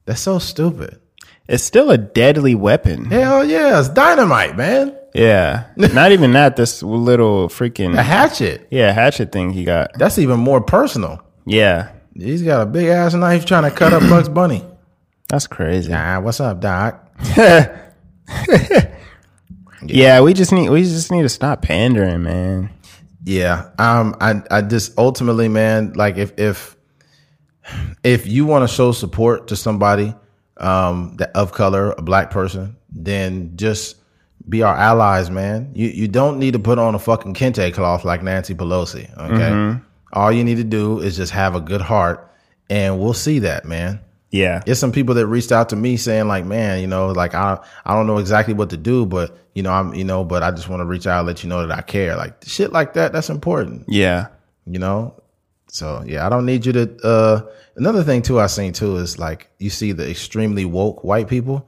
That's so stupid. It's still a deadly weapon. Hell yeah, it's dynamite, man. Yeah. (laughs) Not even that, this little freaking A hatchet. yeah, hatchet thing he got. That's even more personal. Yeah. He's got a big ass knife trying to cut up Bugs Bunny. That's crazy. Ah, what's up, Doc? (laughs) Yeah, we just need we just need to stop pandering, man. Yeah. Um. I. I just ultimately, man. Like, if if if you want to show support to somebody, um, that of color, a black person, then just be our allies, man. You you don't need to put on a fucking kente cloth like Nancy Pelosi. Okay. All you need to do is just have a good heart, and we'll see that, man. Yeah. There's some people that reached out to me saying like, man, you know, like I I don't know exactly what to do, but you know, I'm you know, but I just want to reach out and let you know that I care. Like shit like that, that's important, Yeah. you know? So yeah, I don't need you to uh another thing too I seen too is like you see the extremely woke white people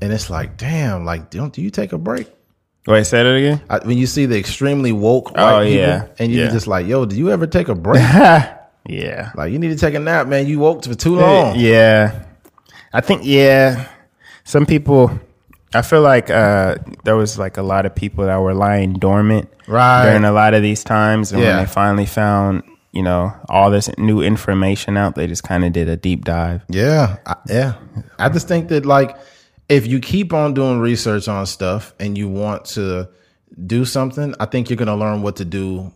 and it's like, damn, like don't do you take a break? Wait, say that again? I, when you see the extremely woke white Oh, people yeah. and you Yeah. just like, yo, do you ever take a break? (laughs) Yeah. like you need to take a nap, man. You woke for too long. Yeah. I think yeah. Some people I feel like uh there was like a lot of people that were lying dormant Right. during a lot of these times and Yeah. when they finally found, you know, all this new information out, they just kind of did a deep dive. Yeah, I, yeah. I just think that like if you keep on doing research on stuff and you want to do something, I think you're going to learn what to do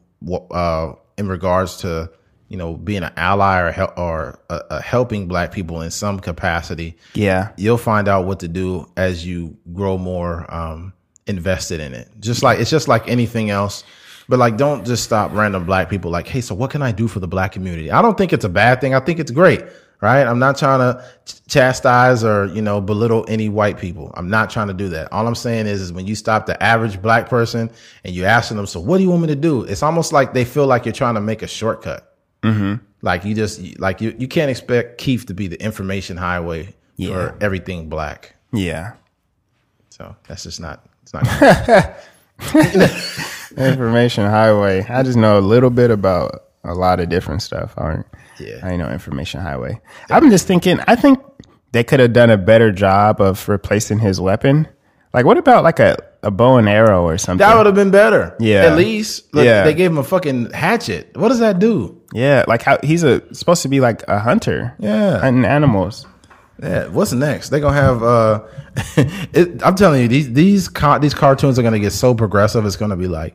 uh, in regards to you know being an ally or hel- or uh, uh, helping Black people in some capacity. Yeah. You'll find out what to do as you grow more um, invested in it. Just like it's just like anything else. But like, don't just stop random black people. Like, hey, so what can I do for the black community? I don't think it's a bad thing. I think it's great, right? I'm not trying to ch- chastise or you know belittle any white people. I'm not trying to do that. All I'm saying is, is when you stop the average black person and you're asking them, so what do you want me to do? It's almost like they feel like you're trying to make a shortcut. Mm-hmm. Like you just like you you can't expect Keith to be the information highway Yeah. for everything black. Yeah. So that's just not it's not. (laughs) (laughs) Information highway. I just know a little bit about a lot of different stuff. I don't, Yeah. I know information highway. I'm just thinking. I think they could have done a better job of replacing his weapon. Like, what about like a, a bow and arrow or something? that would have been better. Yeah. At least Look, Yeah. they gave him a fucking hatchet. What does that do? yeah, like how he's a supposed to be like a hunter. Yeah. hunting animals. Yeah, what's next? They're gonna have. uh (laughs) it, I'm telling you, these these car, these cartoons are gonna get so progressive. It's gonna be like,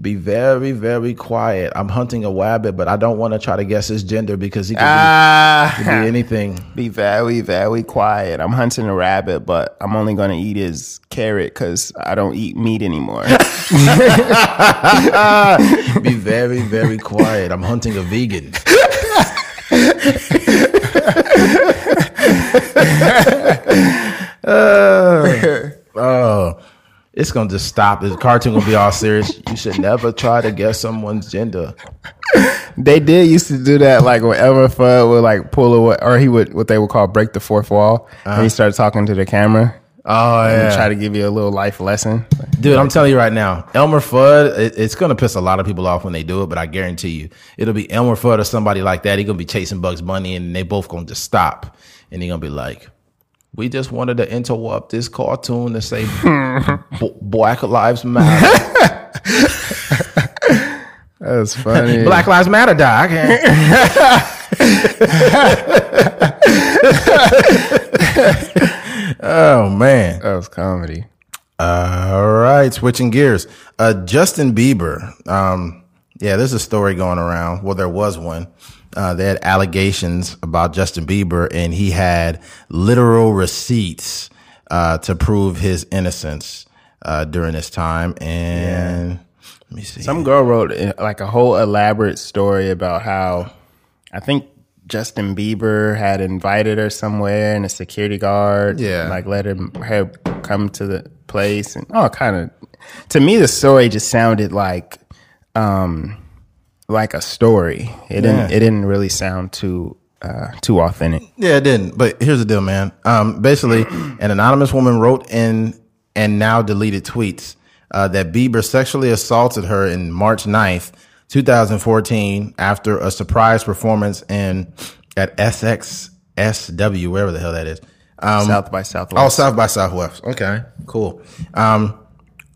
be very very quiet. I'm hunting a rabbit, but I don't want to try to guess his gender because he could, Ah, be, could be (laughs) anything. be very, very quiet. I'm hunting a rabbit, but I'm only going to eat his carrot because I don't eat meat anymore. (laughs) (laughs) be very very quiet. I'm hunting a vegan. Uh, oh, it's gonna just stop. The cartoon gonna be all serious. You should never try to guess someone's gender. they did used to do that, like when Elmer Fudd would like pull away, or he would what they would call break the fourth wall. And he uh-huh. started talking to the camera Oh and try to give you a little life lesson. Dude, I'm telling you right now, Elmer Fudd, it, it's to piss a lot of people off when they do it, but I guarantee you, it'll be Elmer Fudd or somebody like that. He's to be chasing Bugs Bunny and they both to just stop. And he's to be like, we just wanted to interrupt this cartoon to say (laughs) B- Black Lives Matter. (laughs) That's funny. Black Lives Matter die. (laughs) Oh, man. that was comedy. All right, switching gears. Uh, Justin Bieber. Um, yeah, there's a story going around. Well, there was one. Uh, they had allegations about Justin Bieber, and he had literal receipts uh, to prove his innocence uh, during this time. And let me see. Some girl wrote uh, like a whole elaborate story about how I think Justin Bieber had invited her somewhere, and a security guard, Yeah. like let him her come to the place, and all kind of. To me, the story just sounded like, um, like a story. It didn't. Yeah. It didn't really sound too, uh, too authentic. Yeah, it didn't. But here's the deal, man. Um, basically, (clears throat) an anonymous woman wrote in and now deleted tweets uh, that Bieber sexually assaulted her in March 9th, 2014, after a surprise performance in at SXSW, wherever the hell that is. Um, South by Southwest. Oh, South by Southwest. Okay, cool. Um,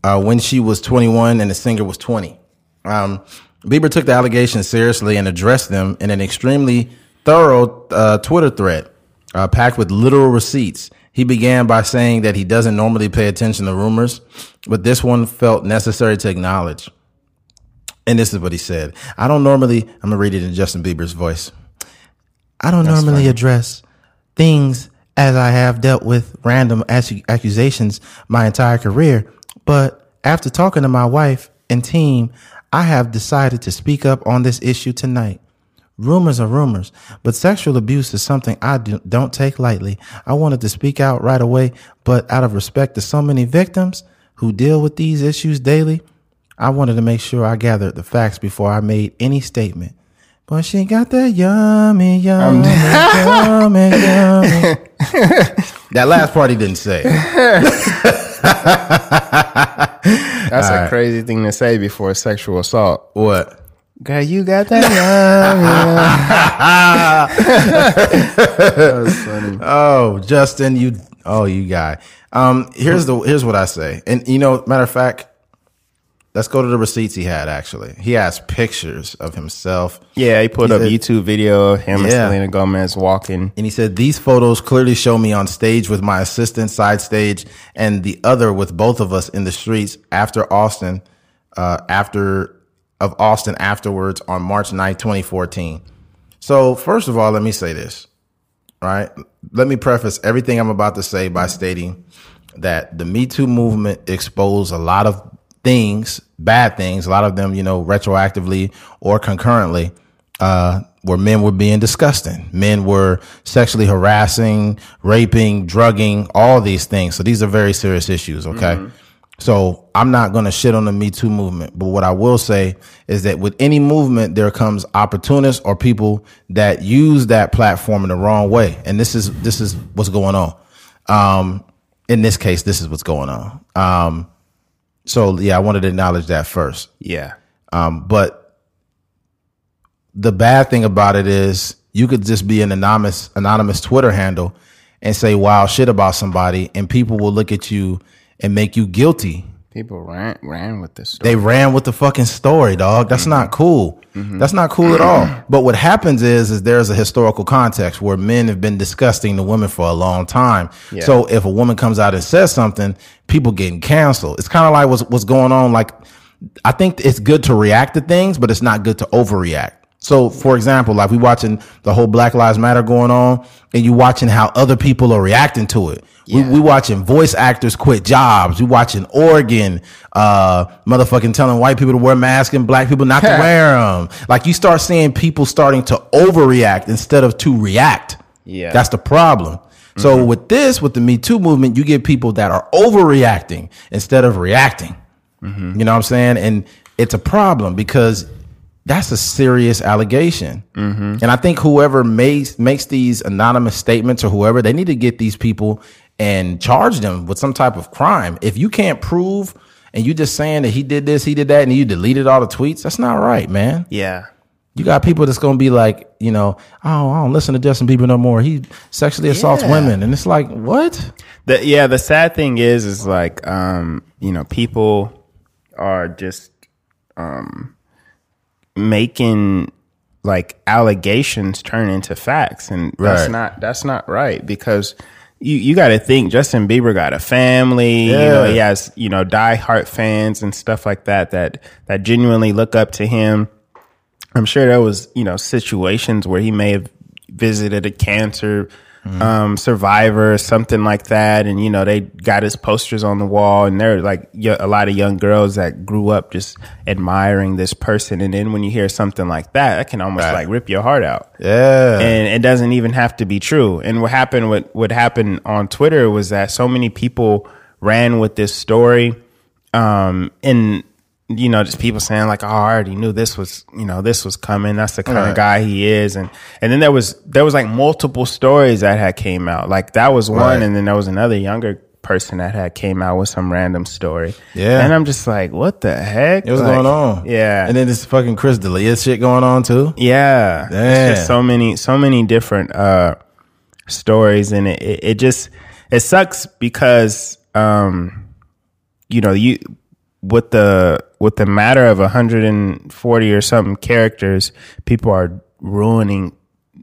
uh, when she was 21 and the singer was 20. Um, Bieber took the allegations seriously and addressed them in an extremely thorough uh, Twitter thread uh, packed with literal receipts. He began by saying that he doesn't normally pay attention to rumors, but this one felt necessary to acknowledge. And this is what he said. I don't normally, I'm going to read it in Justin Bieber's voice. I don't normally address things as I have dealt with random accusations my entire career, but after talking to my wife and team, I have decided to speak up on this issue tonight. Rumors are rumors, but sexual abuse is something I do, don't take lightly. I wanted to speak out right away, but out of respect to so many victims who deal with these issues daily, I wanted to make sure I gathered the facts before I made any statement. But she got that yummy, yummy, yummy, yummy. (laughs) that last part he didn't say. (laughs) (laughs) That's a crazy thing to say before a sexual assault. What? Girl, you got that. (laughs) That's funny. Oh, Justin, you. Oh, you guy. Um, here's the here's what I say, and you know, matter of fact, let's go to the receipts he had. Actually, he has pictures of himself, Yeah, he put He up said- YouTube video of him and Yeah. Selena Gomez walking. and he said these photos clearly show me on stage with my assistant side stage, and the other with both of us in the streets after Austin, uh, after of Austin afterwards on March 9th, 2014. So first of all, let me say this. right? Let me preface everything I'm about to say by stating that the Me Too movement exposed a lot of things, bad things, a lot of them, you know, retroactively or concurrently, uh, where men were being disgusting. Men were sexually harassing, raping, drugging, all these things. So these are very serious issues, okay? So I'm not going to shit on the Me Too movement, but what I will say is that with any movement, there comes opportunists or people that use that platform in the wrong way, and this is this is what's going on. Um, in this case, this is what's going on. Um, so yeah, I wanted to acknowledge that first. Yeah. Um, but the bad thing about it is you could just be an anonymous anonymous Twitter handle and say wild shit about somebody, and people will look at you and make you guilty People ran ran with this. They ran with the fucking story, dog. That's not mm-hmm. cool. Mm-hmm. That's not cool at all. (clears throat) But what happens is, is there's a historical context where men have been disgusting to women for a long time. Yeah. So if a woman comes out and says something, people getting canceled. It's kind of like what's what's going on. Like, I think it's good to react to things, but it's not good to overreact. So, for example, like we watching the whole Black Lives Matter going on, and you watching how other people are reacting to it. We, we watching voice actors quit jobs. We watching Oregon, uh, motherfucking telling white people to wear masks and black people not to (laughs) wear them. Like you start seeing people starting to overreact instead of to react. Yeah. that's the problem. So with this, with the Me Too movement, you get people that are overreacting instead of reacting. You know what I'm saying? And it's a problem because that's a serious allegation. And I think whoever makes makes these anonymous statements or whoever, they need to get these people and charge them with some type of crime. If you can't prove and you just saying that he did this, he did that, and you deleted all the tweets, that's not right, man. Yeah. You got people that's gonna be like, you know, oh, I don't listen to Justin Bieber no more. He sexually assaults Yeah. women, and it's like, what? The, yeah, the sad thing is, is like, um, you know, people are just um, making like allegations turn into facts, and that's Right. not that's not right because you you got to think Justin Bieber got a family, you know, he has you know diehard fans and stuff like that that that genuinely look up to him. I'm sure there was, you know, situations where he may have visited a cancer um, survivor something like that, and you know they got his posters on the wall, and there are like y- a lot of young girls that grew up just admiring this person, and then when you hear something like that, that can almost Right. like rip your heart out. Yeah, and it doesn't even have to be true. And what happened, what what happened on Twitter was that so many people ran with this story, um, and you know, just people saying like, "Oh, I already knew this was, you know, this was coming. That's the kind Right. of guy he is." And and then there was there was like multiple stories that had came out. Like that was one, Right. and then there was another younger person that had came out with some random story. Yeah. and I'm just like, what the heck? it was Like, going on. Yeah, and then this fucking Chris D'Elia shit going on too. yeah, Damn. just so many, so many different uh, stories, and it, it, it just it sucks because um, you know you with the with the matter of 140 or something characters, people are ruining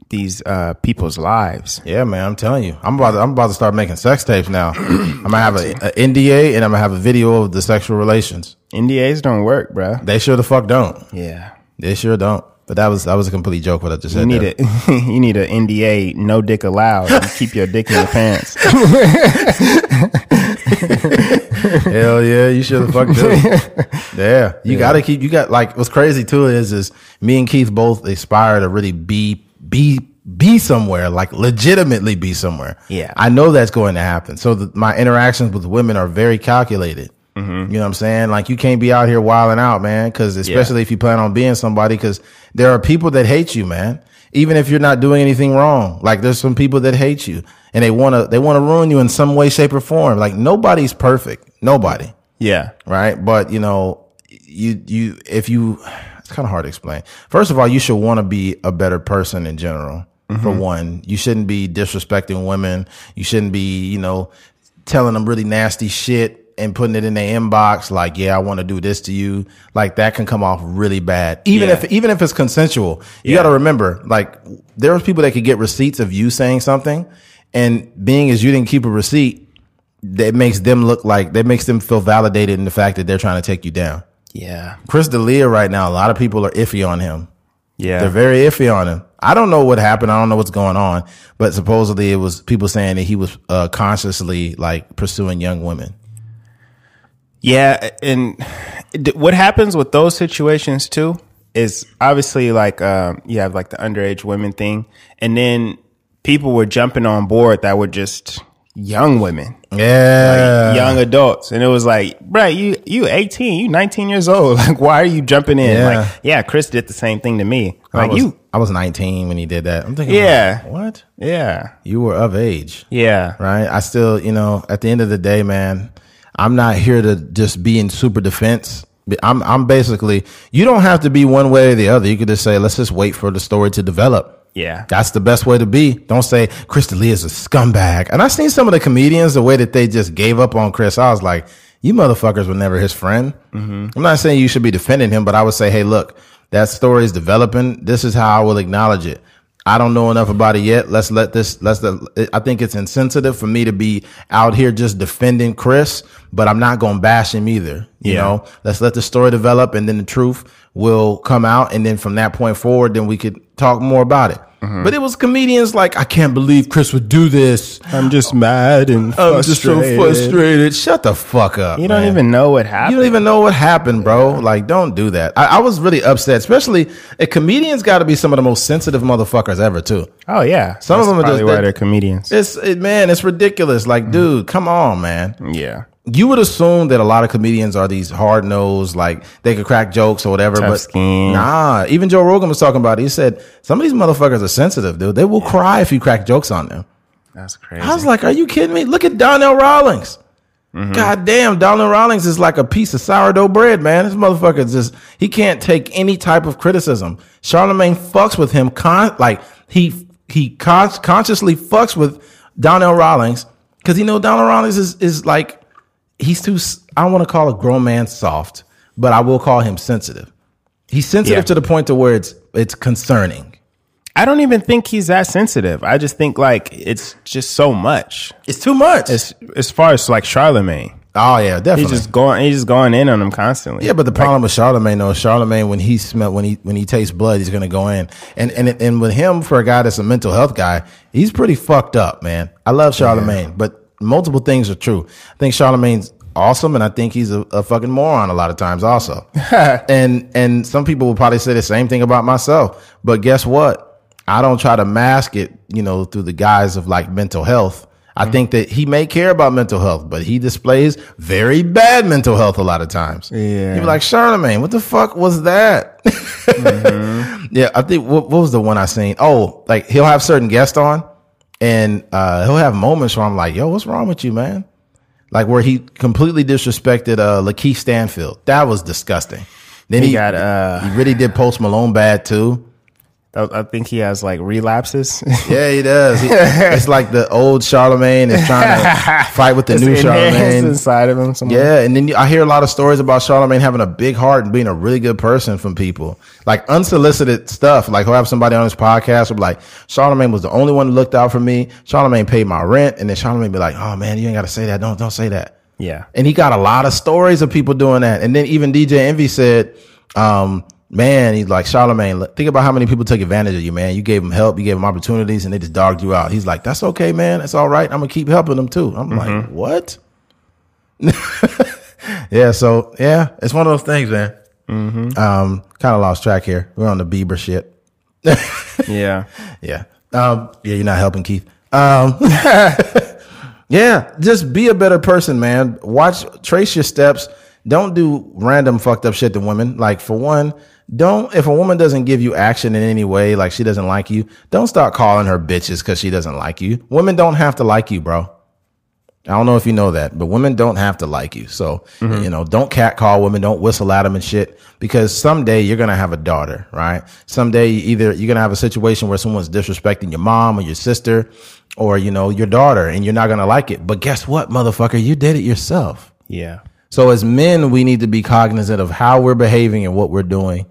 these uh, people's lives. Yeah, man, I'm telling you, I'm about to, I'm about to start making sex tapes now. (clears throat) I'm gonna have a, a NDA and I'm gonna have a video of the sexual relations. NDAs don't work, bruh. They sure the fuck don't. Yeah. They sure don't. But that was that was a complete joke. What I just said. You said. need there. it. (laughs) you need an NDA, no dick allowed. You keep your dick in your pants. (laughs) (laughs) (laughs) Hell yeah, you should have fucked do. yeah, you gotta keep. You got like what's crazy too is is me and Keith both aspire to really be be be somewhere, like legitimately be somewhere. Yeah. I know that's going to happen. So the, my interactions with women are very calculated. Mm-hmm. You know what I'm saying? Like you can't be out here wilding out, man. Because especially if you plan on being somebody, because there are people that hate you, man. Even if you're not doing anything wrong, like there's some people that hate you and they wanna they wanna ruin you in some way, shape, or form. Like nobody's perfect, nobody Yeah. right? But you know, you you if you, it's kind of hard to explain. First of all, you should want to be a better person in general. For mm-hmm. one, you shouldn't be disrespecting women. You shouldn't be, you know, telling them really nasty shit and putting it in their inbox. Like, yeah, I want to do this to you. Like that can come off really bad. Even Yeah. if even if it's consensual, you Yeah. got to remember, like, there are people that could get receipts of you saying something, and being as you didn't keep a receipt, that makes them look like that makes them feel validated in the fact that they're trying to take you down. Yeah. Chris D'Elia right now, a lot of people are iffy on him. Yeah. They're very iffy on him. I don't know what happened. I don't know what's going on, but supposedly it was people saying that he was uh, consciously like pursuing young women. Yeah, and what happens with those situations too is obviously like um, you have like the underage women thing, and then people were jumping on board that were just young women, Yeah, young adults, and it was like, right, you you eighteen, you nineteen years old, (laughs) like why are you jumping in? Yeah. Like, yeah, Chris did the same thing to me. I Like was, you, I was 19 when he did that. I'm thinking, Yeah. like, what? yeah, You were of age. yeah, right? I still, you know, at the end of the day, man, I'm not here to just be in super defense. I'm, I'm basically, you don't have to be one way or the other. You could just say, let's just wait for the story to develop. yeah, That's the best way to be. Don't say Chris D'Elia is a scumbag. And I seen some of the comedians, the way that they just gave up on Chris. I was like, You motherfuckers were never his friend. Mm-hmm. I'm not saying you should be defending him, but I would say, hey, look, that story is developing. This is how I will acknowledge it. I don't know enough about it yet. Let's let this, let's, I think it's insensitive for me to be out here just defending Chris, but I'm not going to bash him either. You Yeah. know, let's let the story develop and then the truth will come out. And then from that point forward, then we could talk more about it. Mm-hmm. But it was comedians like, I can't believe Chris would do this. I'm just mad and I'm just so frustrated. Shut the fuck up. You don't man. even know what happened. You don't even know what happened, bro. Like, don't do that. I, I was really upset, especially a comedians got to be some of the most sensitive motherfuckers ever, too. oh yeah, Some of them are probably just- why they- they're comedians. It's it, man, it's ridiculous. Like, dude, come on, man. yeah, You would assume that a lot of comedians are these hard nosed, like they could crack jokes or whatever. Tough but skin. nah, even Joe Rogan was talking about it. He said some of these motherfuckers are sensitive, dude. They will cry if you crack jokes on them. that's crazy. I was like, are you kidding me? Look at Donnell Rawlings. Mm-hmm. God damn, Donnell Rawlings is like a piece of sourdough bread, man. This motherfucker just he can't take any type of criticism. Charlemagne fucks with him con like he he con- consciously fucks with Donnell Rawlings because he know Donnell Rawlings is is like he's too I don't want to call a grown man soft, but I will call him sensitive. He's sensitive Yeah. to the point to where it's it's concerning. I don't even think he's that sensitive. I just think like it's just so much. It's too much. As as far as like Charlemagne, oh yeah, definitely. he's just going he's just going in on him constantly. Yeah, but the problem with Charlemagne though, Charlemagne when he smell when he when he tastes blood, he's gonna go in. And and and with him for a guy that's a mental health guy, he's pretty fucked up, man. I love Charlemagne, but multiple things are true. I think Charlemagne's awesome, and I think he's a, a fucking moron a lot of times also. (laughs) and and some people will probably say the same thing about myself. But guess what? I don't try to mask it, you know, through the guise of like mental health. I mm-hmm. think that he may care about mental health, but he displays very bad mental health a lot of times. Yeah. You'd be like, Charlemagne, what the fuck was that? Mm-hmm. (laughs) Yeah, I think what, what was the one I seen? Oh, like he'll have certain guests on, and uh, he'll have moments where I'm like, "Yo, what's wrong with you, man?" Like where he completely disrespected uh, Lakeith Stanfield. That was disgusting. Then he he got uh he really did Post Malone bad too. I think he has like relapses. (laughs) Yeah, he does. He- it's like the old Charlemagne is trying to (laughs) fight with the It's new Charlemagne. inside of him. somewhere. Yeah, and then I hear a lot of stories about Charlemagne having a big heart and being a really good person from people, like unsolicited stuff. Like he'll have somebody on his podcast who be like, Charlemagne was the only one who looked out for me. Charlemagne paid my rent, and then Charlemagne be like, Oh man, you ain't got to say that. Don't don't say that. Yeah. And he got a lot of stories of people doing that. And then even DJ Envy said, um, man, he's like, Charlemagne, think about how many people took advantage of you, man. You gave them help, you gave them opportunities, and they just dogged you out. He's like, that's okay, man. That's all right. I'm going to keep helping them too. I'm like, what? (laughs) yeah. So, yeah, it's one of those things, man. Um, kind of lost track here. We're on the Bieber shit. (laughs) Yeah. Yeah. Um, yeah, you're not helping Keith. Um, (laughs) yeah, just be a better person, man. Watch, trace your steps. Don't do random fucked up shit to women. Like for one, don't, if a woman doesn't give you action in any way, like she doesn't like you, don't start calling her bitches because she doesn't like you. Women don't have to like you, bro. I don't know if you know that, but women don't have to like you. So, mm-hmm. you know, don't catcall women, don't whistle at them and shit, because someday you're going to have a daughter, right? Someday either you're going to have a situation where someone's disrespecting your mom or your sister or, you know, your daughter and you're not going to like it. But guess what, motherfucker? You did it yourself. Yeah. So as men, we need to be cognizant of how we're behaving and what we're doing,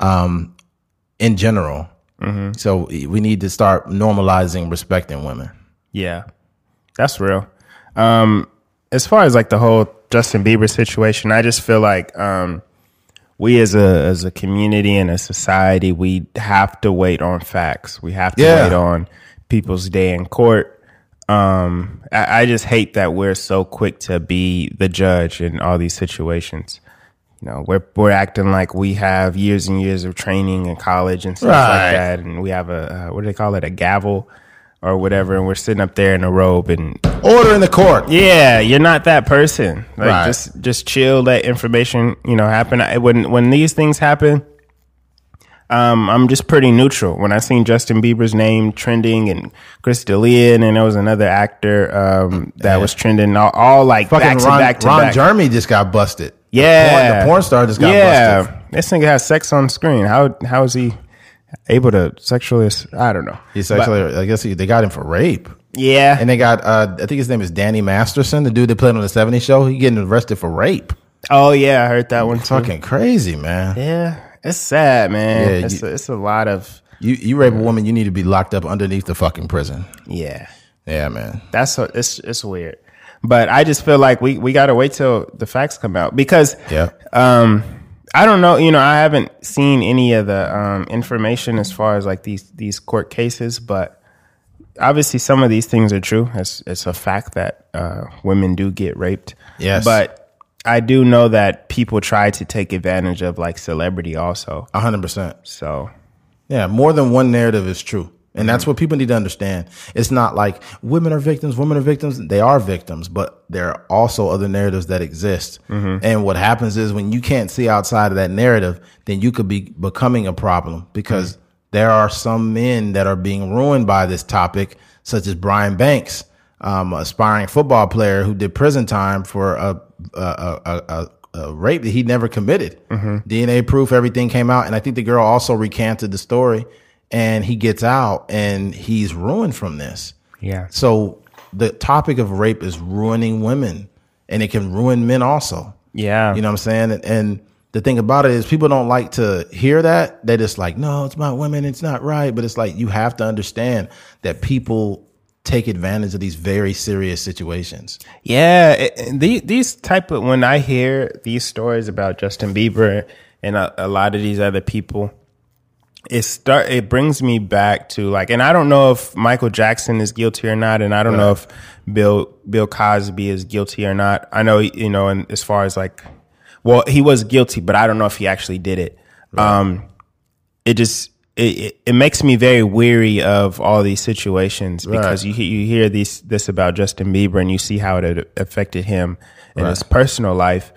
um, in general. So we need to start normalizing respecting women. Yeah, that's real. Um, as far as like the whole Justin Bieber situation, I just feel like um, we as a as a community and a society, we have to wait on facts. We have to Yeah. wait on people's day in court. Um, I, I just hate that we're so quick to be the judge in all these situations. You know, we're we're acting like we have years and years of training in college and stuff Right. like that, and we have a uh, what do they call it, a gavel or whatever, and we're sitting up there in a robe and Order in the court. yeah, you're not that person. Like Right. just just chill, let information you know happen. I, when when these things happen, um, I'm just pretty neutral. When I seen Justin Bieber's name trending and Chris D'Elia and there was another actor um, that was trending, all, all like Fucking back to Ron, back to Ron back. Jeremy just got busted. The Yeah, porn, the porn star just got yeah. busted. This nigga has sex on screen. How how is he? able to sexually. I don't know. He's sexually. I guess he, they got him for rape, Yeah, and they got. Uh, I think his name is Danny Masterson, the dude that played on the '70s show. He getting arrested for rape. oh yeah, I heard that one too. Fucking crazy, man. Yeah, it's sad, man. Yeah, it's, you- a, it's a lot of You you rape a woman, you need to be locked up underneath the fucking prison. yeah. Yeah, man. That's a, it's it's weird, but I just feel like we we got to wait till the facts come out because Yeah. um I don't know, you know, I haven't seen any of the um information as far as like these these court cases, but obviously some of these things are true. It's it's a fact that uh women do get raped. Yes. But I do know that people try to take advantage of like celebrity also. A hundred percent. So Yeah, more than one narrative is true. And that's mm-hmm. what people need to understand. It's not like women are victims, women are victims. They are victims, but there are also other narratives that exist. Mm-hmm. And what happens is when you can't see outside of that narrative, then you could be becoming a problem because mm-hmm. there are some men that are being ruined by this topic, such as Brian Banks, um, aspiring football player who did prison time for a, a, a, a, rape that he never committed. Mm-hmm. DNA proof, everything came out. And I think the girl also recanted the story and he gets out and he's ruined from this. yeah. So the topic of rape is ruining women and it can ruin men also. Yeah. You know what I'm saying? And, and the thing about it is people don't like to hear that. They're just like, no, it's about women. It's not right. But it's like, you have to understand that people take advantage of these very serious situations. Yeah, it- it- the, these type of when I hear these stories about Justin Bieber and a, a lot of these other people, it start it brings me back to like, and I don't know if Michael Jackson is guilty or not, and I don't know if Bill Bill Cosby is guilty or not. I know you know, and as far as like, well, he was guilty, but I don't know if he actually did it. Um, it just it, it, makes me very weary of all these situations because you you hear these this about Justin Bieber and you see how it affected him in his personal life,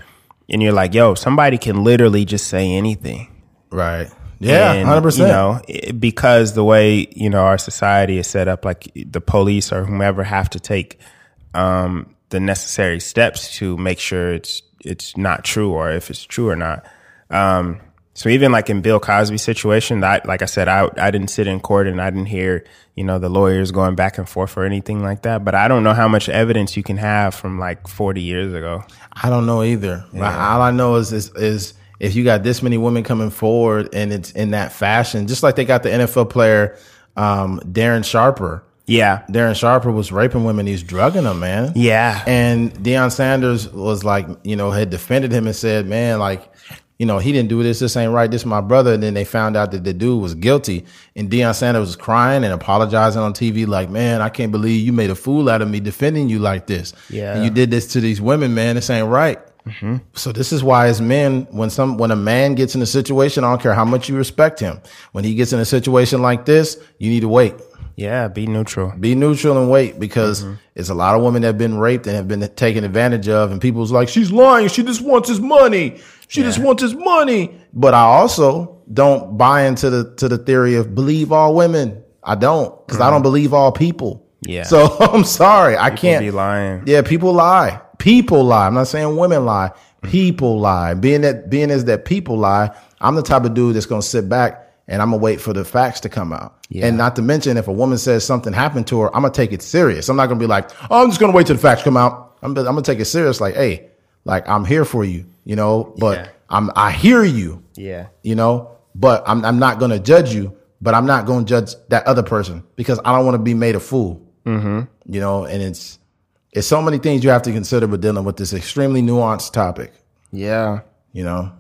and you're like, yo, somebody can literally just say anything. Right. Yeah. 100%. You know, it- because the way you know our society is set up, like the police or whomever have to take um, the necessary steps to make sure it's it's not true or if it's true or not. Um, so even like in Bill Cosby's situation, that like I said, I I didn't sit in court and I didn't hear you know the lawyers going back and forth or anything like that. But I don't know how much evidence you can have from like forty years ago. I don't know either. All I know is, is is if you got this many women coming forward and it's in that fashion, just like they got the NFL player um, Darren Sharper. Yeah, Darren Sharper was raping women. He's drugging them, man. yeah, And Deion Sanders was like, you know, had defended him and said, man, like, you know, he didn't do this. This ain't right. This is my brother. And then they found out that the dude was guilty. And Deion Sanders was crying and apologizing on TV, like, man, I can't believe you made a fool out of me defending you like this. Yeah. And you did this to these women, man. This ain't right. Mm-hmm. So this is why as men, when some when a man gets in a situation, I don't care how much you respect him, when he gets in a situation like this, you need to wait. yeah. Be neutral. Be neutral and wait because mm-hmm. it's a lot of women that have been raped and have been taken advantage of, and people's like, she's lying. She just wants his money. She just wants his money. But I also don't buy into the to the theory of believe all women. I don't because I mm-hmm. don't believe all people. Yeah. So (laughs) I'm sorry, I can't be lying. Yeah, people lie. People lie. I'm not saying women lie. People lie. Being that being as that people lie, I'm the type of dude that's gonna sit back and I'm gonna wait for the facts to come out. Yeah. And not to mention, if a woman says something happened to her, I'm gonna take it serious. I'm not gonna be like, oh, I'm just gonna wait till the facts come out. I'm, I'm gonna take it serious. Like, hey, like I'm here for you, you know. But Yeah. I'm I hear you, Yeah. you know. But I'm I'm not gonna judge you. But I'm not gonna judge that other person because I don't want to be made a fool. Mm-hmm. You know, and it's it's so many things you have to consider with dealing with this extremely nuanced topic. Yeah. You know,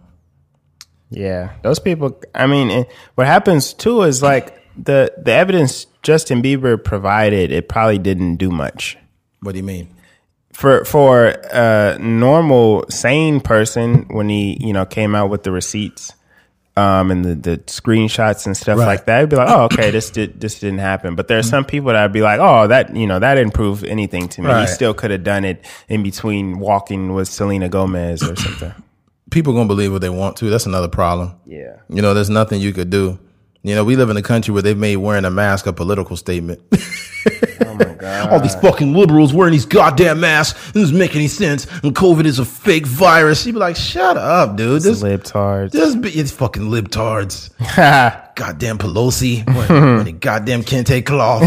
Yeah, those people. I mean, and what happens too is like the the evidence Justin Bieber provided. It probably didn't do much what do you mean? For for a normal sane person when he you know came out with the receipts. Um, and the, the screenshots and stuff Right. like that, I'd be like, oh, okay, this did this didn't happen. But there are some people that would be like, oh, that you know that didn't prove anything to me. Right. He still could have done it in between walking with Selena Gomez or something. People gonna believe what they want to. That's another problem. Yeah, You know, there's nothing you could do. You know, we live in a country where they've made wearing a mask a political statement. (laughs) Oh my god. All these fucking liberals wearing these goddamn masks. This doesn't make any sense. And COVID is a fake virus. You'd be like, shut up, dude. This, libtards. this be, it's fucking libtards. (laughs) Goddamn Pelosi. Wearing, (laughs) goddamn kente cloth.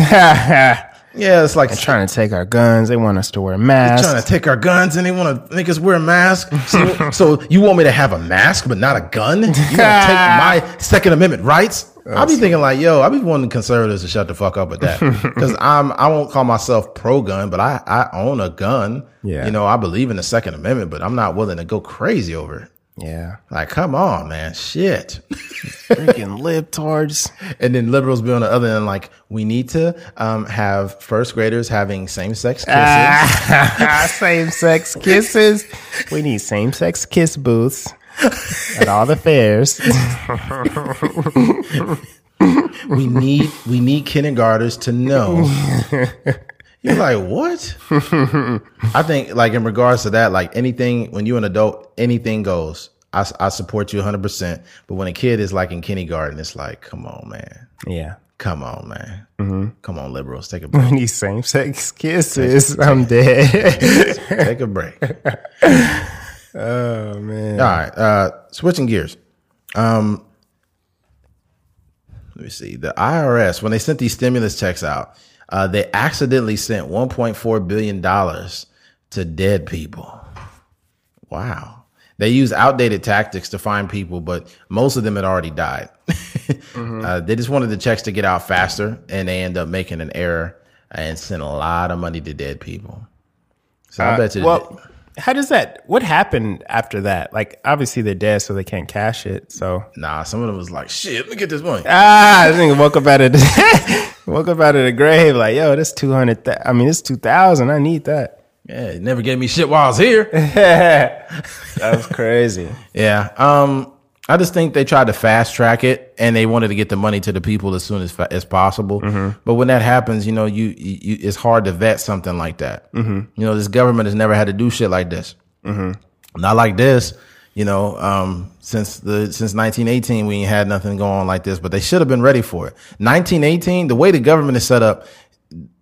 Yeah, it's like trying to take our guns. They want us to wear masks. They're trying to take our guns and they want to make us wear a mask. So, so you want me to have a mask but not a gun? You want to take my Second Amendment rights? I'll be thinking like, yo, I be wanting conservatives to shut the fuck up with that (laughs) because I'm I won't call myself pro gun, but I I own a gun. Yeah. you know I believe in the Second Amendment, but I'm not willing to go crazy over it. yeah. Like, come on, man, shit. Freaking (laughs) libtards. And then liberals be on the other end, like, we need to um, have first graders having same sex kisses. (laughs) same sex kisses. We need same sex kiss booths at all the fairs. (laughs) we need we need kindergartners to know. You're like, what? I think, like, in regards to that, like anything, when you're an adult, anything goes. I, I support you 100%. But when a kid is like in kindergarten, it's like, come on, man. Yeah. Come on, man. Mm-hmm. Come on, liberals. Take a (laughs) break. We need same sex kisses. I'm dead. Take a break. (laughs) oh man. All right. Uh, switching gears. Um, let me see. The IRS, when they sent these stimulus checks out, uh, they accidentally sent $1.4 billion to dead people. Wow. They use outdated tactics to find people, but most of them had already died. (laughs) uh, they just wanted the checks to get out faster, and they end up making an error and sent a lot of money to dead people. So I bet you. Uh, Well, how does that? What happened after that? Like, obviously they're dead, so they can't cash it. So nah, some of them was like, shit, let me get this money. ah, I think woke up out of the, (laughs) woke up out of the grave like, yo, this two hundred. I mean, this two thousand. I need that. Yeah, it never gave me shit while I was here. (laughs) that was crazy. Yeah. Um, I just think they tried to fast track it and they wanted to get the money to the people as soon as as possible. But when that happens, you know, you, you it's hard to vet something like that. You know, this government has never had to do shit like this. Not like this. You know, um, since the since 1918, we ain't had nothing going on like this. But they should have been ready for it. 1918, the way the government is set up,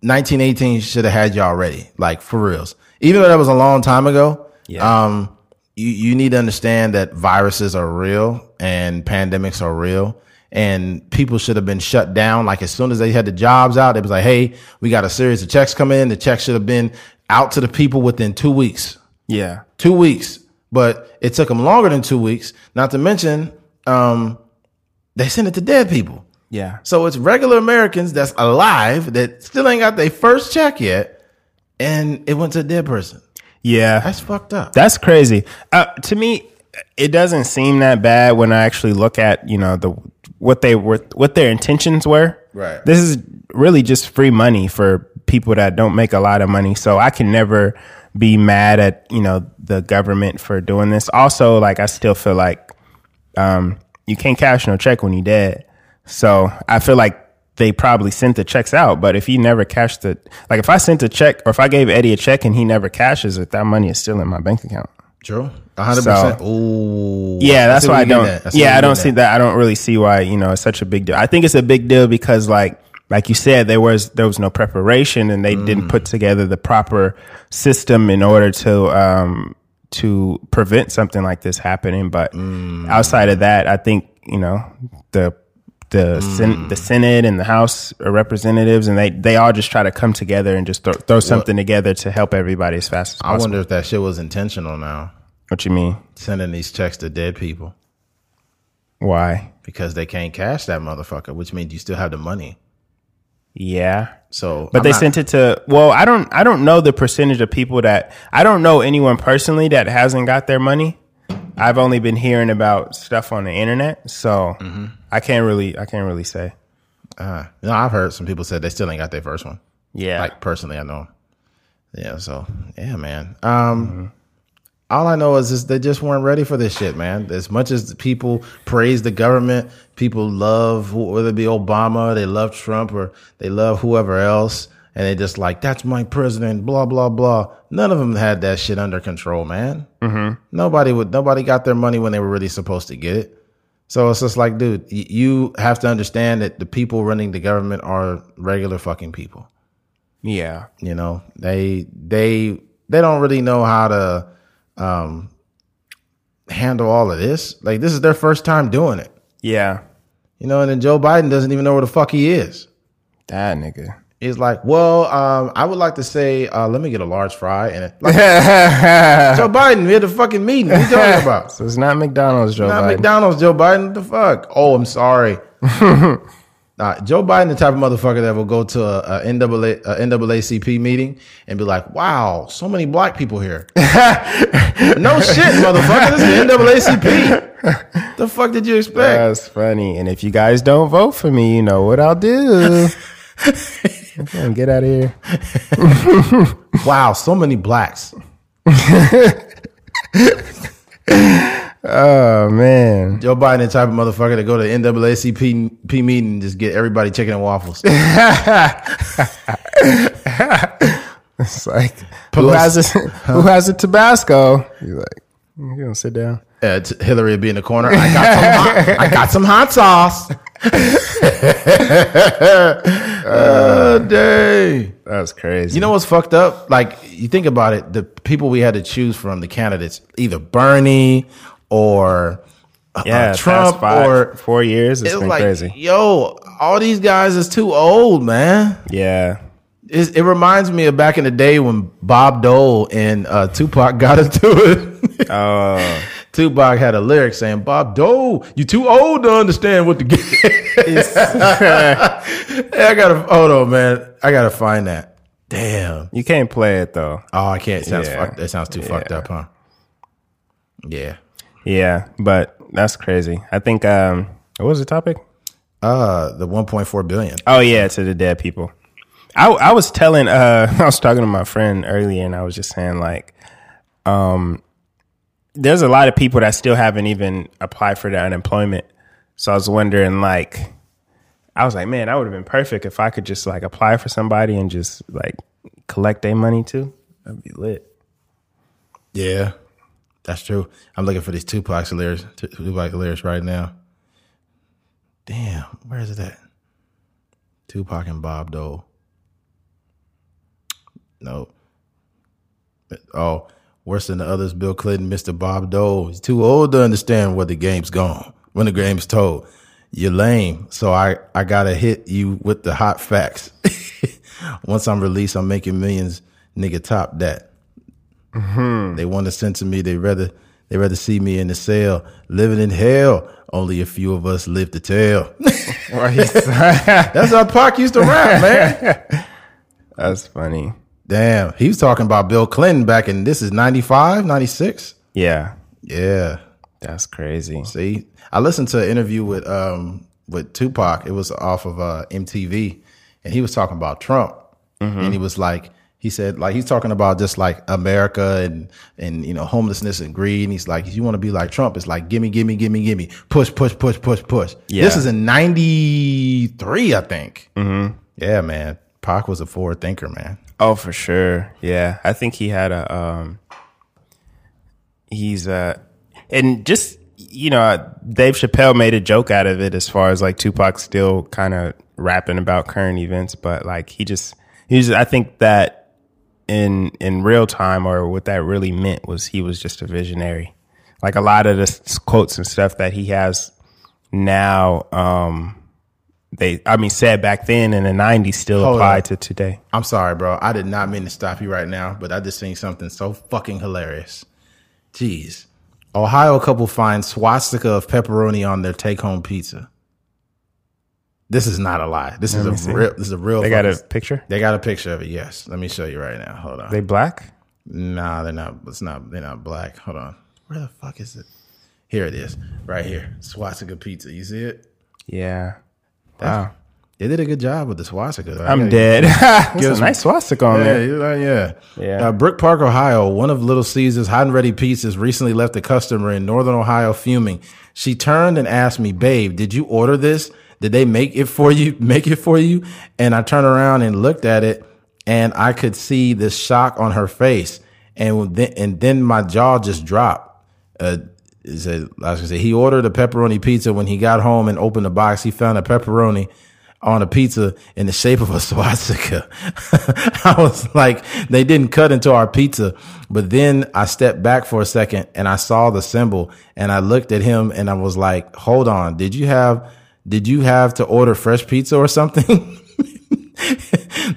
1918 should have had y'all ready, like for reals. Even though that was a long time ago, Yeah. um, you, you need to understand that viruses are real and pandemics are real. And people should have been shut down. Like as soon as they had the jobs out, it was like, hey, we got a series of checks coming in. The checks should have been out to the people within two weeks. Yeah. Two weeks. But it took them longer than two weeks. Not to mention, um, they sent it to dead people. Yeah. So it's regular Americans that's alive that still ain't got their first check yet, and it went to a dead person. Yeah. That's fucked up. That's crazy. Uh, to me, it doesn't seem that bad when I actually look at you know the what they were what their intentions were. Right. This is really just free money for people that don't make a lot of money. So I can never be mad at you know the government for doing this. Also, like I still feel like um, you can't cash no check when you're dead. So I feel like they probably sent the checks out. But if he never cashed it, like if I sent a check or if I gave Eddie a check and he never cashes it, that money is still in my bank account. True. A hundred So- percent. Ooh. Yeah, that's why I don't. at. see Yeah, I don't see at. that. I don't really see why you know it's such a big deal. I think it's a big deal because like like you said, there was there was no preparation and they Mm. didn't put together the proper system in order to um to prevent something like this happening. But Mm. outside of that, I think you know the the Mm. sen- the Senate and the House of Representatives and they they all just try to come together and just throw, throw something together to help everybody as fast as I possible. wonder if that shit was intentional now, what you mean? sending these checks to dead people Why? because they can't cash that motherfucker, which means you still have the money. Yeah. So, But I'm they not- sent it to well, I don't I don't know the percentage of people that I don't know anyone personally that hasn't got their money. I've only been hearing about stuff on the internet, so Mm-hmm. I can't really I can't really say. Uh, no, I've heard some people said they still ain't got their first one. Yeah. Like personally, I know. Yeah. So yeah, man. Um, all I know is just they just weren't ready for this shit, man. As much as people praise the government, people love whether it be Obama, they love Trump, or they love whoever else, and they just like that's my president. Blah blah blah. None of them had that shit under control, man. Mm-hmm. Nobody would. Nobody got their money when they were really supposed to get it. So it's just like, dude, you have to understand that the people running the government are regular fucking people. Yeah. You know, they they they don't really know how to um, handle all of this. Like this is their first time doing it. Yeah. You know, and then Joe Biden doesn't even know where the fuck he is. That nigga. He's like, well, um, I would like to say, uh, let me get a large fry. And like, (laughs) Joe Biden, we had a fucking meeting. What are you talking (laughs) about? So it's not McDonald's, Joe Biden. Not Biden. McDonald's, Joe Biden. What the fuck? Oh, I'm sorry. (laughs) nah, Joe Biden, the type of motherfucker that will go to a, a NAA, a NAACP meeting and be like, "Wow, so many black people here." no shit, motherfucker. This is the NAACP. the fuck did you expect? That's funny. And if you guys don't vote for me, you know what I'll do. Okay, Get out of here. (laughs) wow, so many blacks. Oh man. Joe Biden, the type of motherfucker that go to NAACP P meeting and just get everybody chicken and waffles. (laughs) It's like who has a who has a Tabasco? He's like, you gonna sit down. Uh, Hillary would be in the corner. I got some hot, (laughs) I got some hot sauce. uh, (laughs) dang. That's crazy. You know what's fucked up? Like you think about it, the people we had to choose from, the candidates, either Bernie or uh, yeah, Trump past five, or four years. It's it was been like, crazy. yo, all these guys is too old, man. Yeah. It, it reminds me of back in the day when Bob Dole and uh, Tupac got into it. Oh, (laughs) Tupac had a lyric saying, "Bob Dole, you too old to understand what the game." is." (laughs) hey, I gotta hold on, man. I gotta find that. Damn. you can't play it though. Oh, I can't. It sounds Yeah. fucked. That sounds too fucked up, huh? Yeah. Yeah, but that's crazy. I think. um What was the topic? Uh, the 1.4 billion. Oh yeah, to the dead people. I I was telling uh (laughs) I was talking to my friend earlier and I was just saying like um there's a lot of people that still haven't even applied for the unemployment. So I was wondering like I was like, man, that would have been perfect if I could just like apply for somebody and just like collect their money too. That'd be lit. Yeah, that's true. I'm looking for these Tupac lyrics, Tupac lyrics right now. Damn, where is it at? Tupac and Bob Dole. No. Oh, worse than the others, Bill Clinton, Mr. Bob Dole. He's too old to understand where the game's gone, when the game's told. You're lame, so I, I gotta hit you with the hot facts. (laughs) Once I'm released, I'm making millions. Nigga, top that. Mm-hmm. They want to censor me. They rather they rather see me in the cell, living in hell. Only a few of us live to tell. (laughs) (laughs) That's how Pac used to rap, man. That's funny. Damn, he was talking about Bill Clinton back in this is 95, 96. Yeah. Yeah. That's crazy. See, I listened to an interview with um with Tupac. It was off of uh, MTV, and he was talking about Trump, and he was like, he said like he's talking about just like America and and you know homelessness and greed. And he's like, if you want to be like Trump, it's like gimme, gimme, gimme, gimme, push, push, push, push, push. Yeah. This is in '93, I think. Mm-hmm. Yeah, man. Pac was a forward thinker, man. Oh, for sure. Yeah. I think he had a um he's uh and just you know, Dave Chappelle made a joke out of it as far as like Tupac still kind of rapping about current events, but like he just he's I think that in in real time or what that really meant was he was just a visionary. Like a lot of the quotes and stuff that he has now um they I mean said back then in the 90s still Hold apply on. to today. I'm sorry, bro. I did not mean to stop you right now, but I just seen something so fucking hilarious. Jeez. Ohio couple finds swastika of pepperoni on their take home pizza. This is not a lie. This is a see. real this is a real They got a picture? They got a picture of it, yes. Let me show you right now. Hold on. They black? nah, they're not it's not they're not black. Hold on. Where the fuck is it? Here it is. Right here. Swastika pizza. You see it? Yeah. Wow. They did a good job with the swastika. though. I'm dead. (laughs) Gives a nice swastika on Yeah, there. know, yeah. Yeah. Uh, Brook Park, Ohio, one of Little Caesar's hot and ready pizzas recently left a customer in Northern Ohio fuming. She turned and asked me, "Babe, did you order this? Did they make it for you? (laughs) Make it for you?" And I turned around and looked at it, and I could see the shock on her face, and then and then my jaw just dropped. Uh, he said, I was gonna say he ordered a pepperoni pizza. When he got home and opened the box, he found a pepperoni on a pizza in the shape of a (laughs) swastika. (laughs) I was like, they didn't cut into our pizza. But then I stepped back for a second and I saw the symbol and I looked at him and I was like, hold on, did you have, did you have to order fresh pizza or something? (laughs)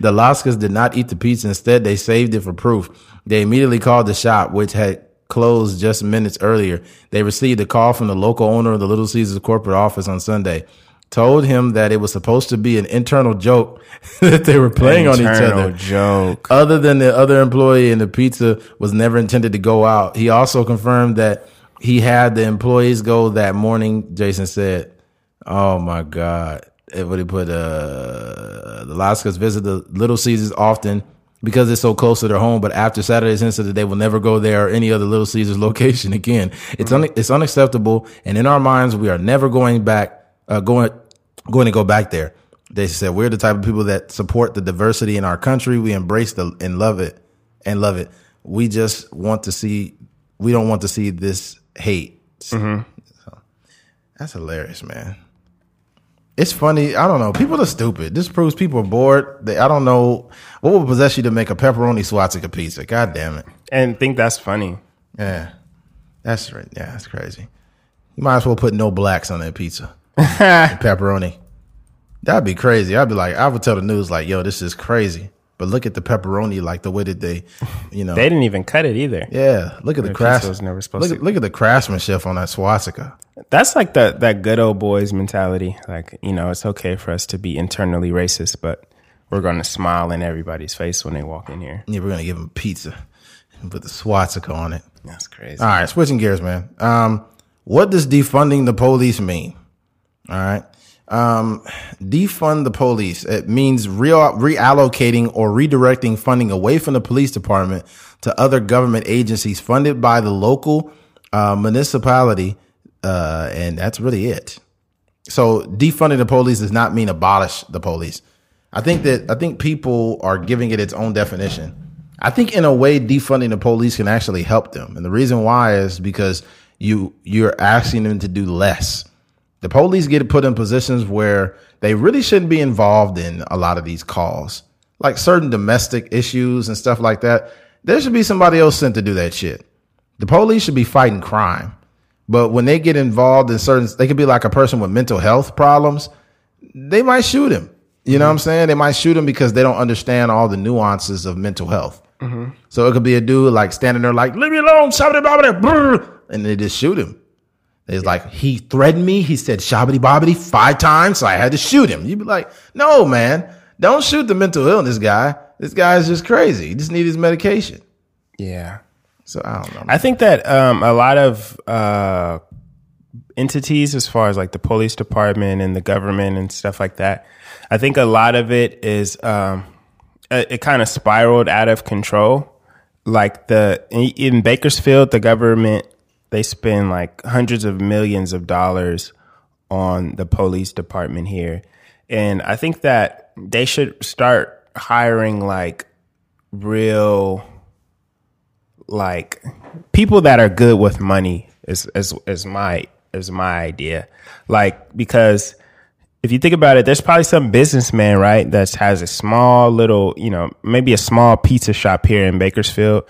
the Laskas did not eat the pizza. Instead, they saved it for proof. They immediately called the shop, which had closed just minutes earlier. They received a call from the local owner of the Little Caesars corporate office on Sunday told him that it was supposed to be an internal joke (laughs) that they were playing internal on each other. joke. Other than the other employee and the pizza was never intended to go out. He also confirmed that he had the employees go that morning. Jason said, "Oh my God." What he put, uh, the Laskas visit the Little Caesars often because it's so close to their home. But after Saturday's incident, they will never go there or any other Little Caesars (laughs) location again. It's un- it's unacceptable, and in our minds, we are never going back. Uh, going going to go back there. They said we're the type of people that support the diversity in our country. We embrace the and love it and love it. We just want to see. We don't want to see this hate. So, that's hilarious, man. It's funny. I don't know. People are stupid. This proves people are bored. They, I don't know what would possess you to make a pepperoni swastika pizza. God damn it. And think that's funny. Yeah, that's right. Yeah, that's crazy. You might as well put no blacks on that pizza. (laughs) Pepperoni. That'd be crazy. I'd be like, I would tell the news like, yo, this is crazy. But look at the pepperoni, like the way that they, you know, They didn't even cut it either. yeah. Look at the Their craft. was never supposed Look, look at the craftsmanship on that swastika. That's like the that good old boys mentality. Like, you know, it's okay for us to be internally racist, but we're going to smile in everybody's face when they walk in here. Yeah, we're gonna give them pizza and put the swastika on it. That's crazy. All right, switching gears, man. Um, what does defunding the police mean? All right. Um, defund the police. It means real reallocating or redirecting funding away from the police department to other government agencies funded by the local uh, municipality, uh, and that's really it. So defunding the police does not mean abolish the police. I think that I think people are giving it its own definition. I think in a way defunding the police can actually help them. And the reason why is because you you're asking them to do less. The police get put in positions where they really shouldn't be involved in a lot of these calls. Like certain domestic issues and stuff like that. There should be somebody else sent to do that shit. The police should be fighting crime. But when they get involved in certain, they could be like a person with mental health problems. They might shoot him. You know what I'm mm-hmm. saying? They might shoot him because they don't understand all the nuances of mental health. Mm-hmm. So it could be a dude like standing there like, leave me alone, shabby bobbity, and they just shoot him. It's like, he threatened me. He said shabby bobbity five times, so I had to shoot him. You'd be like, no, man, don't shoot the mental illness guy. This guy is just crazy. He just needs his medication. Yeah. So I don't know. I think that um, a lot of uh, entities, as far as like the police department and the government and stuff like that, I think a lot of it is um, it, it kind of spiraled out of control. Like the in, in Bakersfield, the government they spend like hundreds of millions of dollars on the police department here, and I think that they should start hiring like real like people that are good with money is is is my is my idea. Like because if you think about it, there's probably some businessman, right, that has a small little, you know, maybe a small pizza shop here in Bakersfield,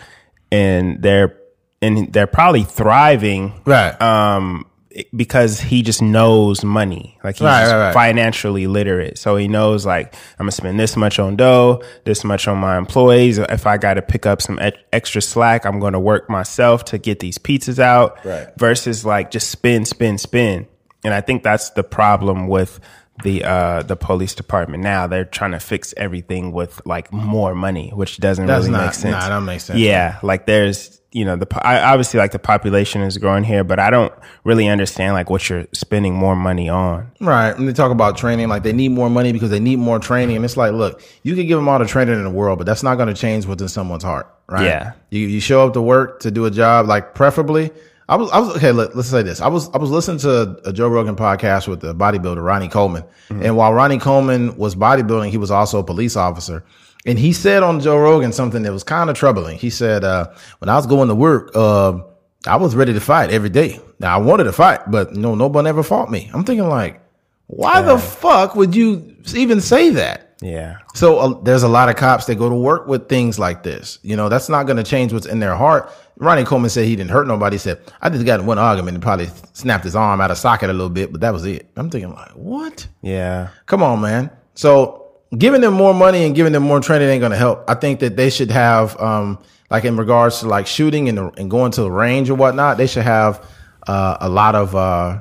and they're and they're probably thriving, Right. Um, because he just knows money, like he's Right, right, right. financially literate, so he knows like I'm gonna spend this much on dough, this much on my employees. If I got to pick up some ex- extra slack, I'm gonna work myself to get these pizzas out. Right. Versus like just spin, spin, spin. And I think that's the problem with the uh the police department now. They're trying to fix everything with like more money, which doesn't That's really not- make sense. nah, that don't make sense. Yeah, like there's you know the I, obviously like the population is growing here, but I don't really understand like what you're spending more money on. Right. And they talk about training, like they need more money because they need more training. And it's like, look, you can give them all the training in the world, but that's not going to change what's in someone's heart. Right. Yeah. You, you show up to work to do a job, like preferably. I was, I was, okay, let, us say this. I was, I was listening to a Joe Rogan podcast with the bodybuilder, Ronnie Coleman. Mm-hmm. And while Ronnie Coleman was bodybuilding, he was also a police officer. And he said on Joe Rogan something that was kind of troubling. He said, uh, when I was going to work, uh, I was ready to fight every day. Now I wanted to fight, but no, nobody ever fought me. I'm thinking like, why the fuck would you even say that? Yeah. So uh, there's a lot of cops that go to work with things like this. You know, that's not going to change what's in their heart. Ronnie Coleman said he didn't hurt nobody. He said, I just got in one argument and probably snapped his arm out of socket a little bit, but that was it. I'm thinking like, what? Yeah. Come on, man. So giving them more money and giving them more training ain't going to help. I think that they should have, um, like in regards to like shooting and, and going to the range or whatnot, they should have, uh, a lot of, uh,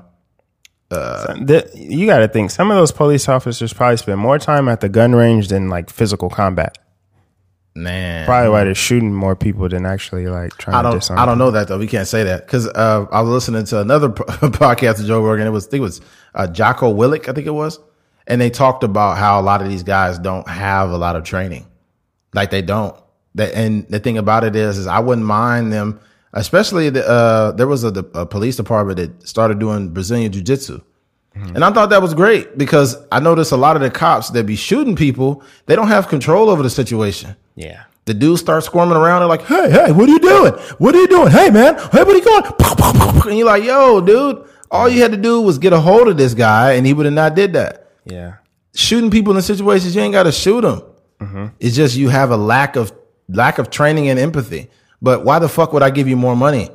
The, you got to think some of those police officers probably spend more time at the gun range than like physical combat. man. Probably why they're shooting more people than actually like trying I to don't. disarm. I don't know that though. We can't say that because uh, I was listening to another (laughs) podcast of Joe Rogan. It was I think it was uh, Jocko Willink. I think it was, and they talked about how a lot of these guys don't have a lot of training, like they don't. That and the thing about it is, is I wouldn't mind them, especially the uh, there was a, a police department that started doing Brazilian jiu jitsu. And I thought that was great because I noticed a lot of the cops that be shooting people, they don't have control over the situation. Yeah. The dudes start squirming around. They're like, "Hey, hey, what are you doing? What are you doing? Hey, man, hey, what are you going?" (laughs) And you're like, "Yo, dude, all you had to do was get a hold of this guy, and he would have not did that." Yeah. Shooting people in situations you ain't got to shoot them. Mm-hmm. It's just you have a lack of lack of training and empathy. But why the fuck would I give you more money?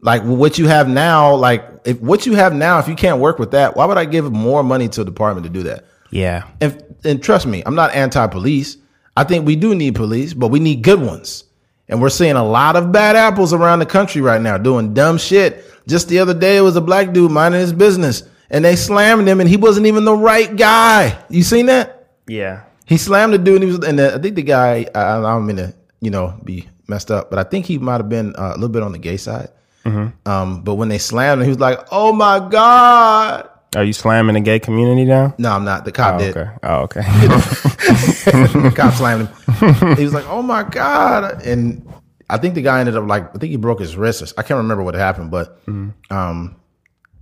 Like what you have now, like if what you have now, if you can't work with that, why would I give more money to a department to do that? Yeah. and, and trust me, I'm not anti-police. I think we do need police, but we need good ones. And we're seeing a lot of bad apples around the country right now doing dumb shit. Just the other day, it was a black dude minding his business and they slammed him and he wasn't even the right guy. You seen that? Yeah. He slammed the dude and he was, and the, I think the guy, I, I don't mean to, you know, be messed up, but I think he might have been uh, a little bit on the gay side. Um, but when they slammed him, he was like, "Oh my god!" Are you slamming the gay community down? No, I'm not. The cop Oh, did. okay. Oh, okay. (laughs) the (laughs) cop slammed him. He was like, "Oh my god!" And I think the guy ended up like I think he broke his wrist. Or, I can't remember what happened, but um,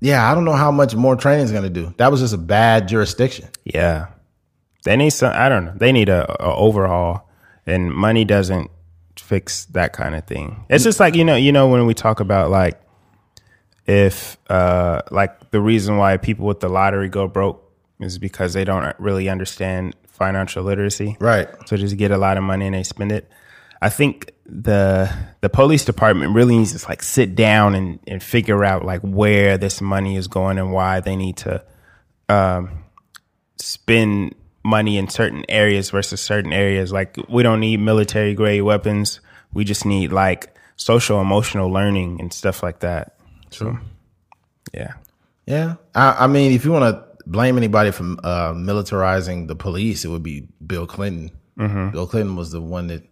yeah, I don't know how much more training is going to do. That was just a bad jurisdiction. yeah. They need some. I don't know. They need a, a overhaul, and money doesn't fix that kind of thing. It's just like you know, you know, when we talk about like if uh like the reason why people with the lottery go broke is because they don't really understand financial literacy. Right. So just get a lot of money and they spend it. I think the the police department really needs to like sit down and, and figure out like where this money is going and why they need to um, spend money in certain areas versus certain areas. Like we don't need military grade weapons. We just need like social emotional learning and stuff like that. True. Yeah. Yeah. I, I mean, if you want to blame anybody for uh, militarizing the police, it would be Bill Clinton. Bill Clinton was the one that,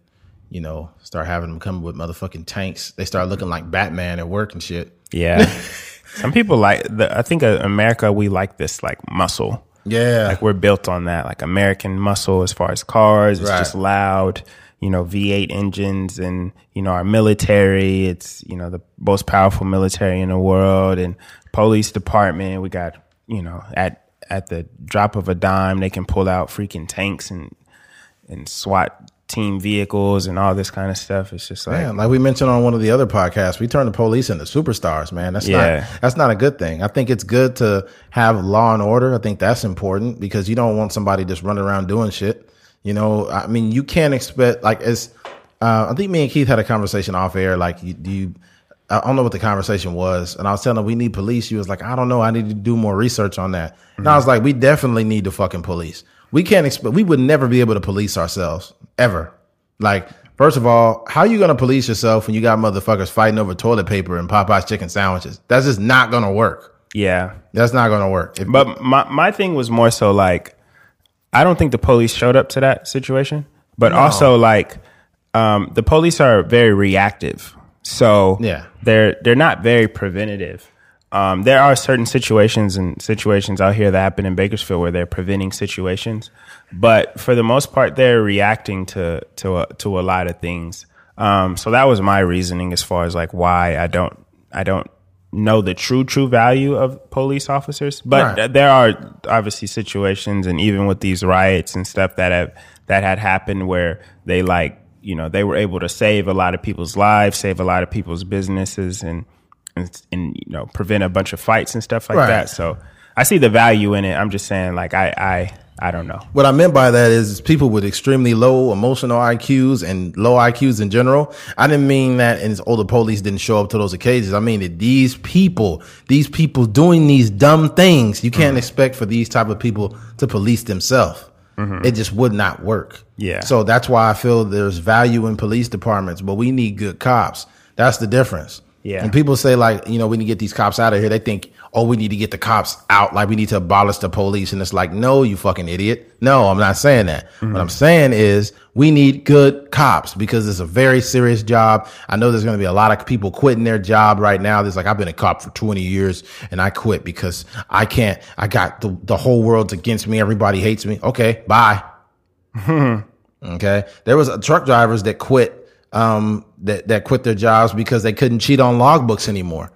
you know, start having them come with motherfucking tanks. They start looking like Batman at work and shit. Yeah. (laughs) Some people like the, I think uh, America, we like this like muscle. Yeah. Like we're built on that, like American muscle as far as cars. It's Right. just loud, you know, V8 engines and, you know, our military. It's, you know, the most powerful military in the world and police department. We got, you know, at, at the drop of a dime, they can pull out freaking tanks and, and SWAT team vehicles and all this kind of stuff. It's just like, Man, like we mentioned on one of the other podcasts, we turn the police into superstars, man. That's Yeah. not that's not a good thing. I think it's good to have law and order. I think that's important because you don't want somebody just running around doing shit. You know, I mean, you can't expect like as uh, I think me and Keith had a conversation off air. Like, you, do you? I don't know what the conversation was, and I was telling him we need police. She was like, I don't know. I need to do more research on that. And I was like, we definitely need the fucking police. We can't expect. We would never be able to police ourselves ever. Like, first of all, how are you gonna police yourself when you got motherfuckers fighting over toilet paper and Popeyes chicken sandwiches? That's just not gonna work. yeah. That's not gonna work. If- But my my thing was more so like I don't think the police showed up to that situation, but also like um, the police are very reactive. So Yeah. they're they're not very preventative. Um, there are certain situations and situations out here that happen in Bakersfield where they're preventing situations, but for the most part, they're reacting to to a, to a lot of things. Um, so that was my reasoning as far as like why I don't I don't know the true true value of police officers, but Right. there are obviously situations, and even with these riots and stuff that have that had happened where they like you know they were able to save a lot of people's lives, save a lot of people's businesses, and and, and you know prevent a bunch of fights and stuff like Right. that. So I see the value in it. I'm just saying, like I I I don't know. What I meant by that is people with extremely low emotional IQs and low IQs in general. I didn't mean that and oh, the police didn't show up to those occasions. I mean that these people, these people doing these dumb things, you Mm-hmm. can't expect for these type of people to police themselves. It just would not work. Mm-hmm. Yeah. So that's why I feel there's value in police departments, but we need good cops. That's the difference. Yeah. When people say like, you know, we need to get these cops out of here, they think, oh, we need to get the cops out. Like we need to abolish the police. And it's like, no, you fucking idiot. No, I'm not saying that. Mm-hmm. What I'm saying is we need good cops because it's a very serious job. I know there's going to be a lot of people quitting their job right now. There's like, I've been a cop for 20 years and I quit because I can't, I got the, the whole world's against me. Everybody hates me. Okay. Bye. (laughs) Okay. There was truck drivers that quit, um, that, that quit their jobs because they couldn't cheat on logbooks anymore.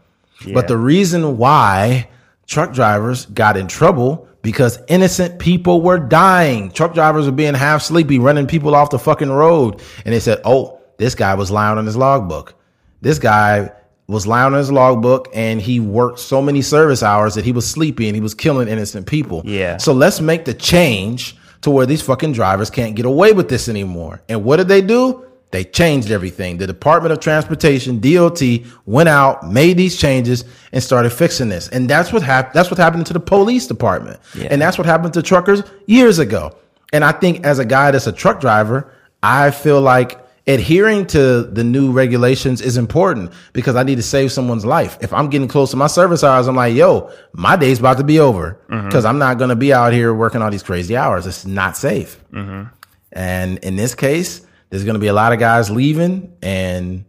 But the reason why truck drivers got in trouble because innocent people were dying. Truck drivers were being half sleepy, running people off the fucking road. And they said, Oh, this guy was lying on his logbook. This guy was lying on his logbook and he worked so many service hours that he was sleepy and he was killing innocent people. Yeah. So let's make the change to where these fucking drivers can't get away with this anymore. And what did they do? They changed everything. The Department of Transportation, DOT, went out, made these changes, and started fixing this. And that's what happened. That's what happened to the police department. And that's what happened to truckers years ago. And I think as a guy that's a truck driver, I feel like adhering to the new regulations is important because I need to save someone's life. If I'm getting close to my service hours, I'm like, yo, my day's about to be over mm-hmm. because I'm not going to be out here working all these crazy hours. It's not safe. Mm-hmm. And in this case, there's going to be a lot of guys leaving and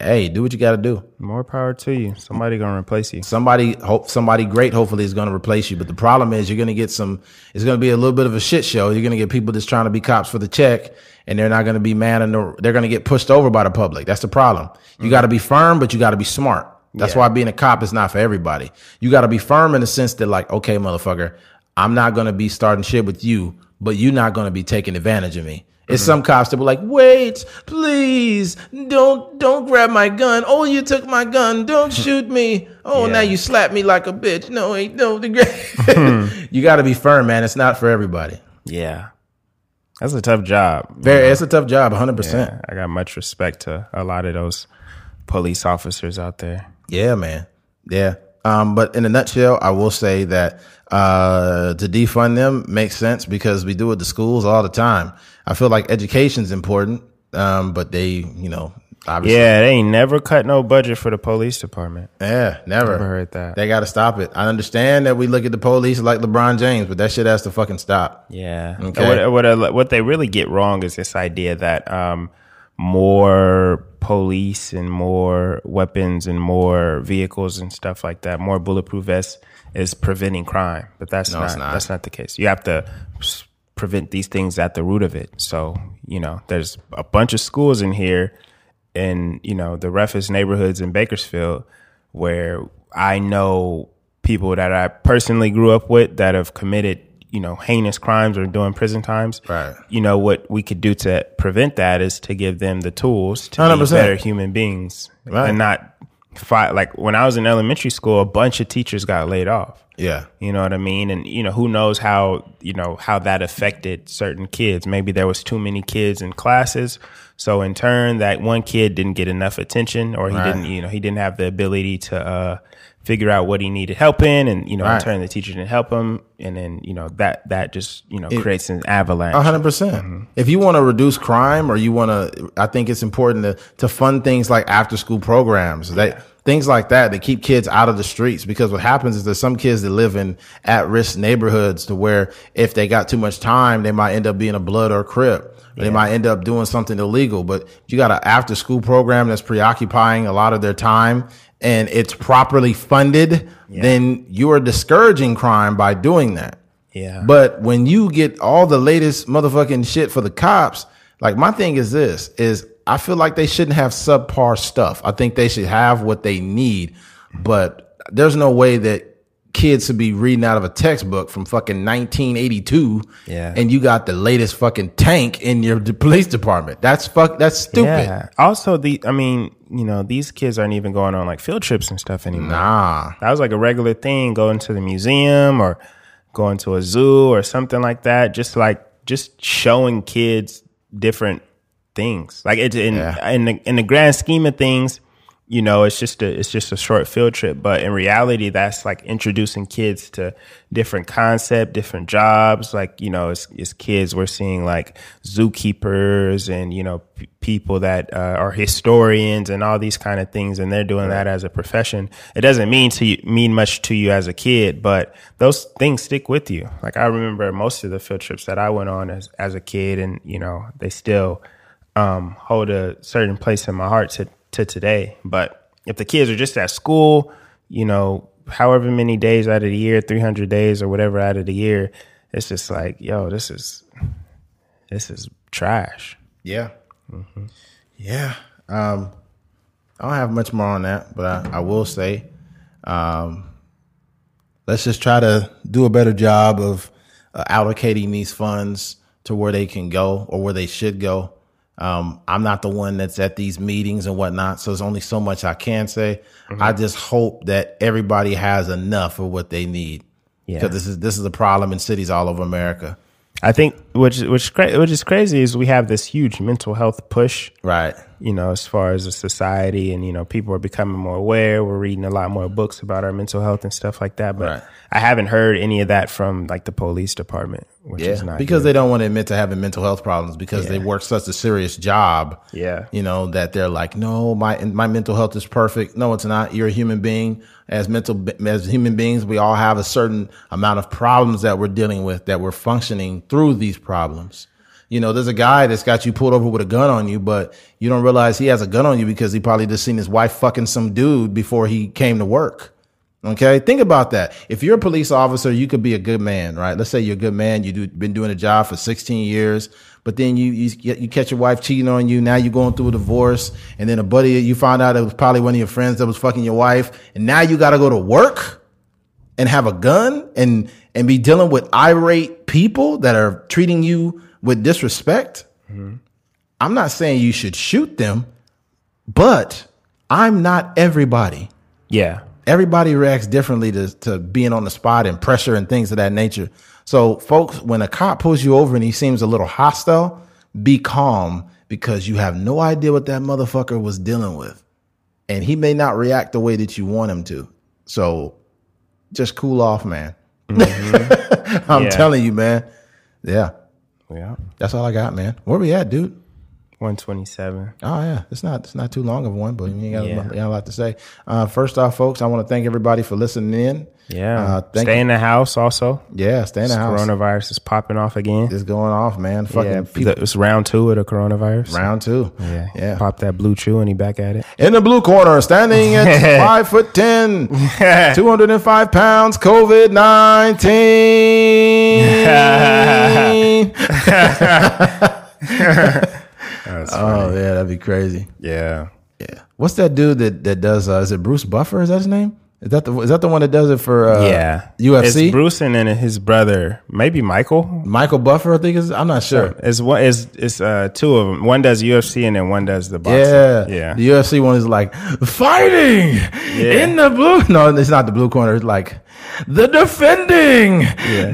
hey, do what you got to do. More power to you. Somebody gonna replace you. Somebody hope somebody great hopefully is going to replace you, but the problem is you're going to get some it's going to be a little bit of a shit show. You're going to get people just trying to be cops for the check and they're not going to be man and they're going to get pushed over by the public. That's the problem. You mm. got to be firm, but you got to be smart. That's Yeah. why being a cop is not for everybody. You got to be firm in the sense that like, okay, motherfucker, I'm not going to be starting shit with you, but you're not going to be taking advantage of me. It's some cops that were like, wait, please, don't don't grab my gun. Oh, you took my gun. Don't (laughs) shoot me. Oh, Yeah. now you slap me like a bitch. No, ain't no. (laughs) you got to be firm, man. It's not for everybody. Yeah. That's a tough job. Very, it's a tough job, 100. percent I got much respect to a lot of those police officers out there. Yeah, man. Yeah. Um, but in a nutshell, I will say that uh, to defund them makes sense because we do it to schools all the time. I feel like education's important, um, but they, you know, obviously, Yeah, they ain't never cut no budget for the police department. yeah, never. Never heard that. They got to stop it. I understand that we look at the police like LeBron James, but that shit has to fucking stop. Yeah. Okay. What, what, what they really get wrong is this idea that um, more police and more weapons and more vehicles and stuff like that, more bulletproof vests is preventing crime. But that's No, not, not. that's not the case. You have to prevent these things at the root of it. So, you know, there's a bunch of schools in here in, you know, the roughest neighborhoods in Bakersfield where I know people that I personally grew up with that have committed, you know, heinous crimes or doing prison times. Right. You know, what we could do to prevent that is to give them the tools to be 100%. better human beings Right. and not fight. Like when I was in elementary school, a bunch of teachers got laid off. Yeah. You know what I mean? And you know, who knows how, you know, how that affected certain kids. Maybe there was too many kids in classes. So in turn that one kid didn't get enough attention or he Right. didn't, you know, he didn't have the ability to uh figure out what he needed help in and, you know, in turn the teacher didn't help him and then, you know, that that just, you know, creates an avalanche. A hundred percent. If you want to reduce crime, or you want to, I think it's important to to fund things like after school programs, that things like that that keep kids out of the streets. Because what happens is there's some kids that live in at risk neighborhoods to where if they got too much time, they might end up being a blood or a crip. Or They might end up doing something illegal. But you got an after school program that's preoccupying a lot of their time. And it's properly funded, then you are discouraging crime by doing that. Yeah. But when you get all the latest motherfucking shit for the cops, like my thing is this is I feel like they shouldn't have subpar stuff. I think they should have what they need, but there's no way that kids should be reading out of a textbook from fucking 1982. Yeah. And you got the latest fucking tank in your police department. That's fuck. That's stupid. Yeah. Also, the I mean, you know, these kids aren't even going on like field trips and stuff anymore. Nah. That was like a regular thing, going to the museum or going to a zoo or something like that. Just like just showing kids different things. Like it's in Yeah. in the in the grand scheme of things, you know, it's just a it's just a short field trip. But in reality, that's like introducing kids to different concept, different jobs. Like you know, as, kids, we're seeing like zookeepers and you know p- people that uh, are historians and all these kind of things, and they're doing that as a profession. It doesn't mean to you, mean much to you as a kid, but those things stick with you. Like I remember most of the field trips that I went on as as a kid, and you know, they still um, hold a certain place in my heart to, to today. But if the kids are just at school, you know, however many days out of the year, 300 days or whatever out of the year, it's just like, yo, this is, this is trash. Yeah. Yeah. Um, I don't have much more on that, but I, I will say, um, let's just try to do a better job of uh, allocating these funds to where they can go or where they should go. Um, I'm not the one that's at these meetings and whatnot, so there's only so much I can say. I just hope that everybody has enough of what they need. Yeah. Because this is this is a problem in cities all over America. I think which which which is crazy is we have this huge mental health push Right. you know, as far as a society and, you know, people are becoming more aware. We're reading a lot more books about our mental health and stuff like that. But Right. I haven't heard any of that from like the police department, which is not because good. they don't want to admit to having mental health problems because they work such a serious job. Yeah. you know that they're like, no, my my mental health is perfect. No, it's not. You're a human being. As mental as human beings, we all have a certain amount of problems that we're dealing with that we're functioning through these problems. You know, there's a guy that's got you pulled over with a gun on you, but you don't realize he has a gun on you because he probably just seen his wife fucking some dude before he came to work. Okay, think about that. If you're a police officer, you could be a good man, right? Let's say you're a good man. You've do, been doing a job for 16 years, but then you, you you catch your wife cheating on you. Now you're going through a divorce, and then a buddy you found out it was probably one of your friends that was fucking your wife, and now you got to go to work and have a gun and and be dealing with irate people that are treating you with disrespect. Mm-hmm. I'm not saying you should shoot them, but I'm not everybody yeah. everybody reacts differently to, to being on the spot and pressure and things of that nature. So, folks, when a cop pulls you over and he seems a little hostile, be calm because you have no idea what that motherfucker was dealing with. And he may not react the way that you want him to. So, just cool off, man. (laughs) I'm Yeah. telling you, man. Yeah, Yeah. that's all I got, man. Where we at, dude? 127. Oh yeah, it's not it's not too long of one, but you ain't got, Yeah. you got a lot to say. Uh, first off, folks, I want to thank everybody for listening in. Yeah. Uh, Stay you. in the house also. Yeah, stay in the house. Coronavirus is popping off again. It's going off, man. Fucking Yeah. people. It's round two of the coronavirus. round two. Yeah. yeah. Pop that BlueChew and he back at it. In the blue corner, standing at (laughs) five foot ten, (laughs) 205 pounds, COVID 19. (laughs) oh, yeah, that'd be crazy. Yeah. Yeah. What's that dude that, that does, uh, is it Bruce Buffer? Is that his name? Is that the, is that the one that does it for, uh, yeah. UFC? It's Bruce and then his brother, maybe Michael. Michael Buffer, I think is, I'm not sure. It's one. It's it's uh two of them. One does UFC and then one does the boxing. Yeah, yeah. The UFC one is like fighting in the blue. No, it's not the blue corner. It's like the defending.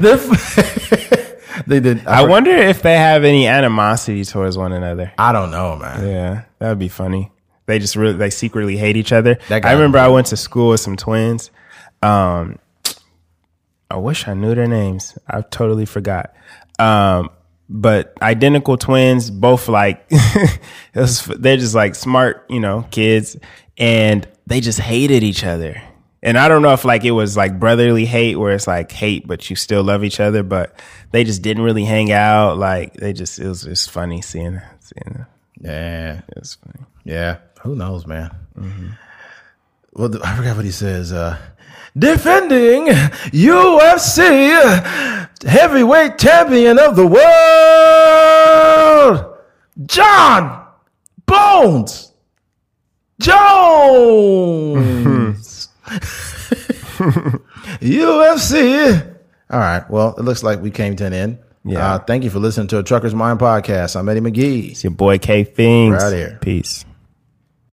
The f- (laughs) they did. I wonder if they have any animosity towards one another. I don't know, man. Yeah, that would be funny. They just really they secretly hate each other. I remember I went to school with some twins. Um, I wish I knew their names. I totally forgot. Um, but identical twins, both like (laughs) it was, they're just like smart, you know, kids, and they just hated each other. And I don't know if like it was like brotherly hate, where it's like hate, but you still love each other. But they just didn't really hang out. Like they just it was just funny seeing seeing Them. Yeah, it was funny. yeah. Who knows, man? Well, the, I forgot what he says. Uh, defending UFC heavyweight champion of the world, Jon Bones Jones. (laughs) UFC. All right. Well, it looks like we came to an end. Yeah. Uh, thank you for listening to a Trucker's Mind podcast. I'm Eddie McGee. It's your boy K Fings. Right here. Peace.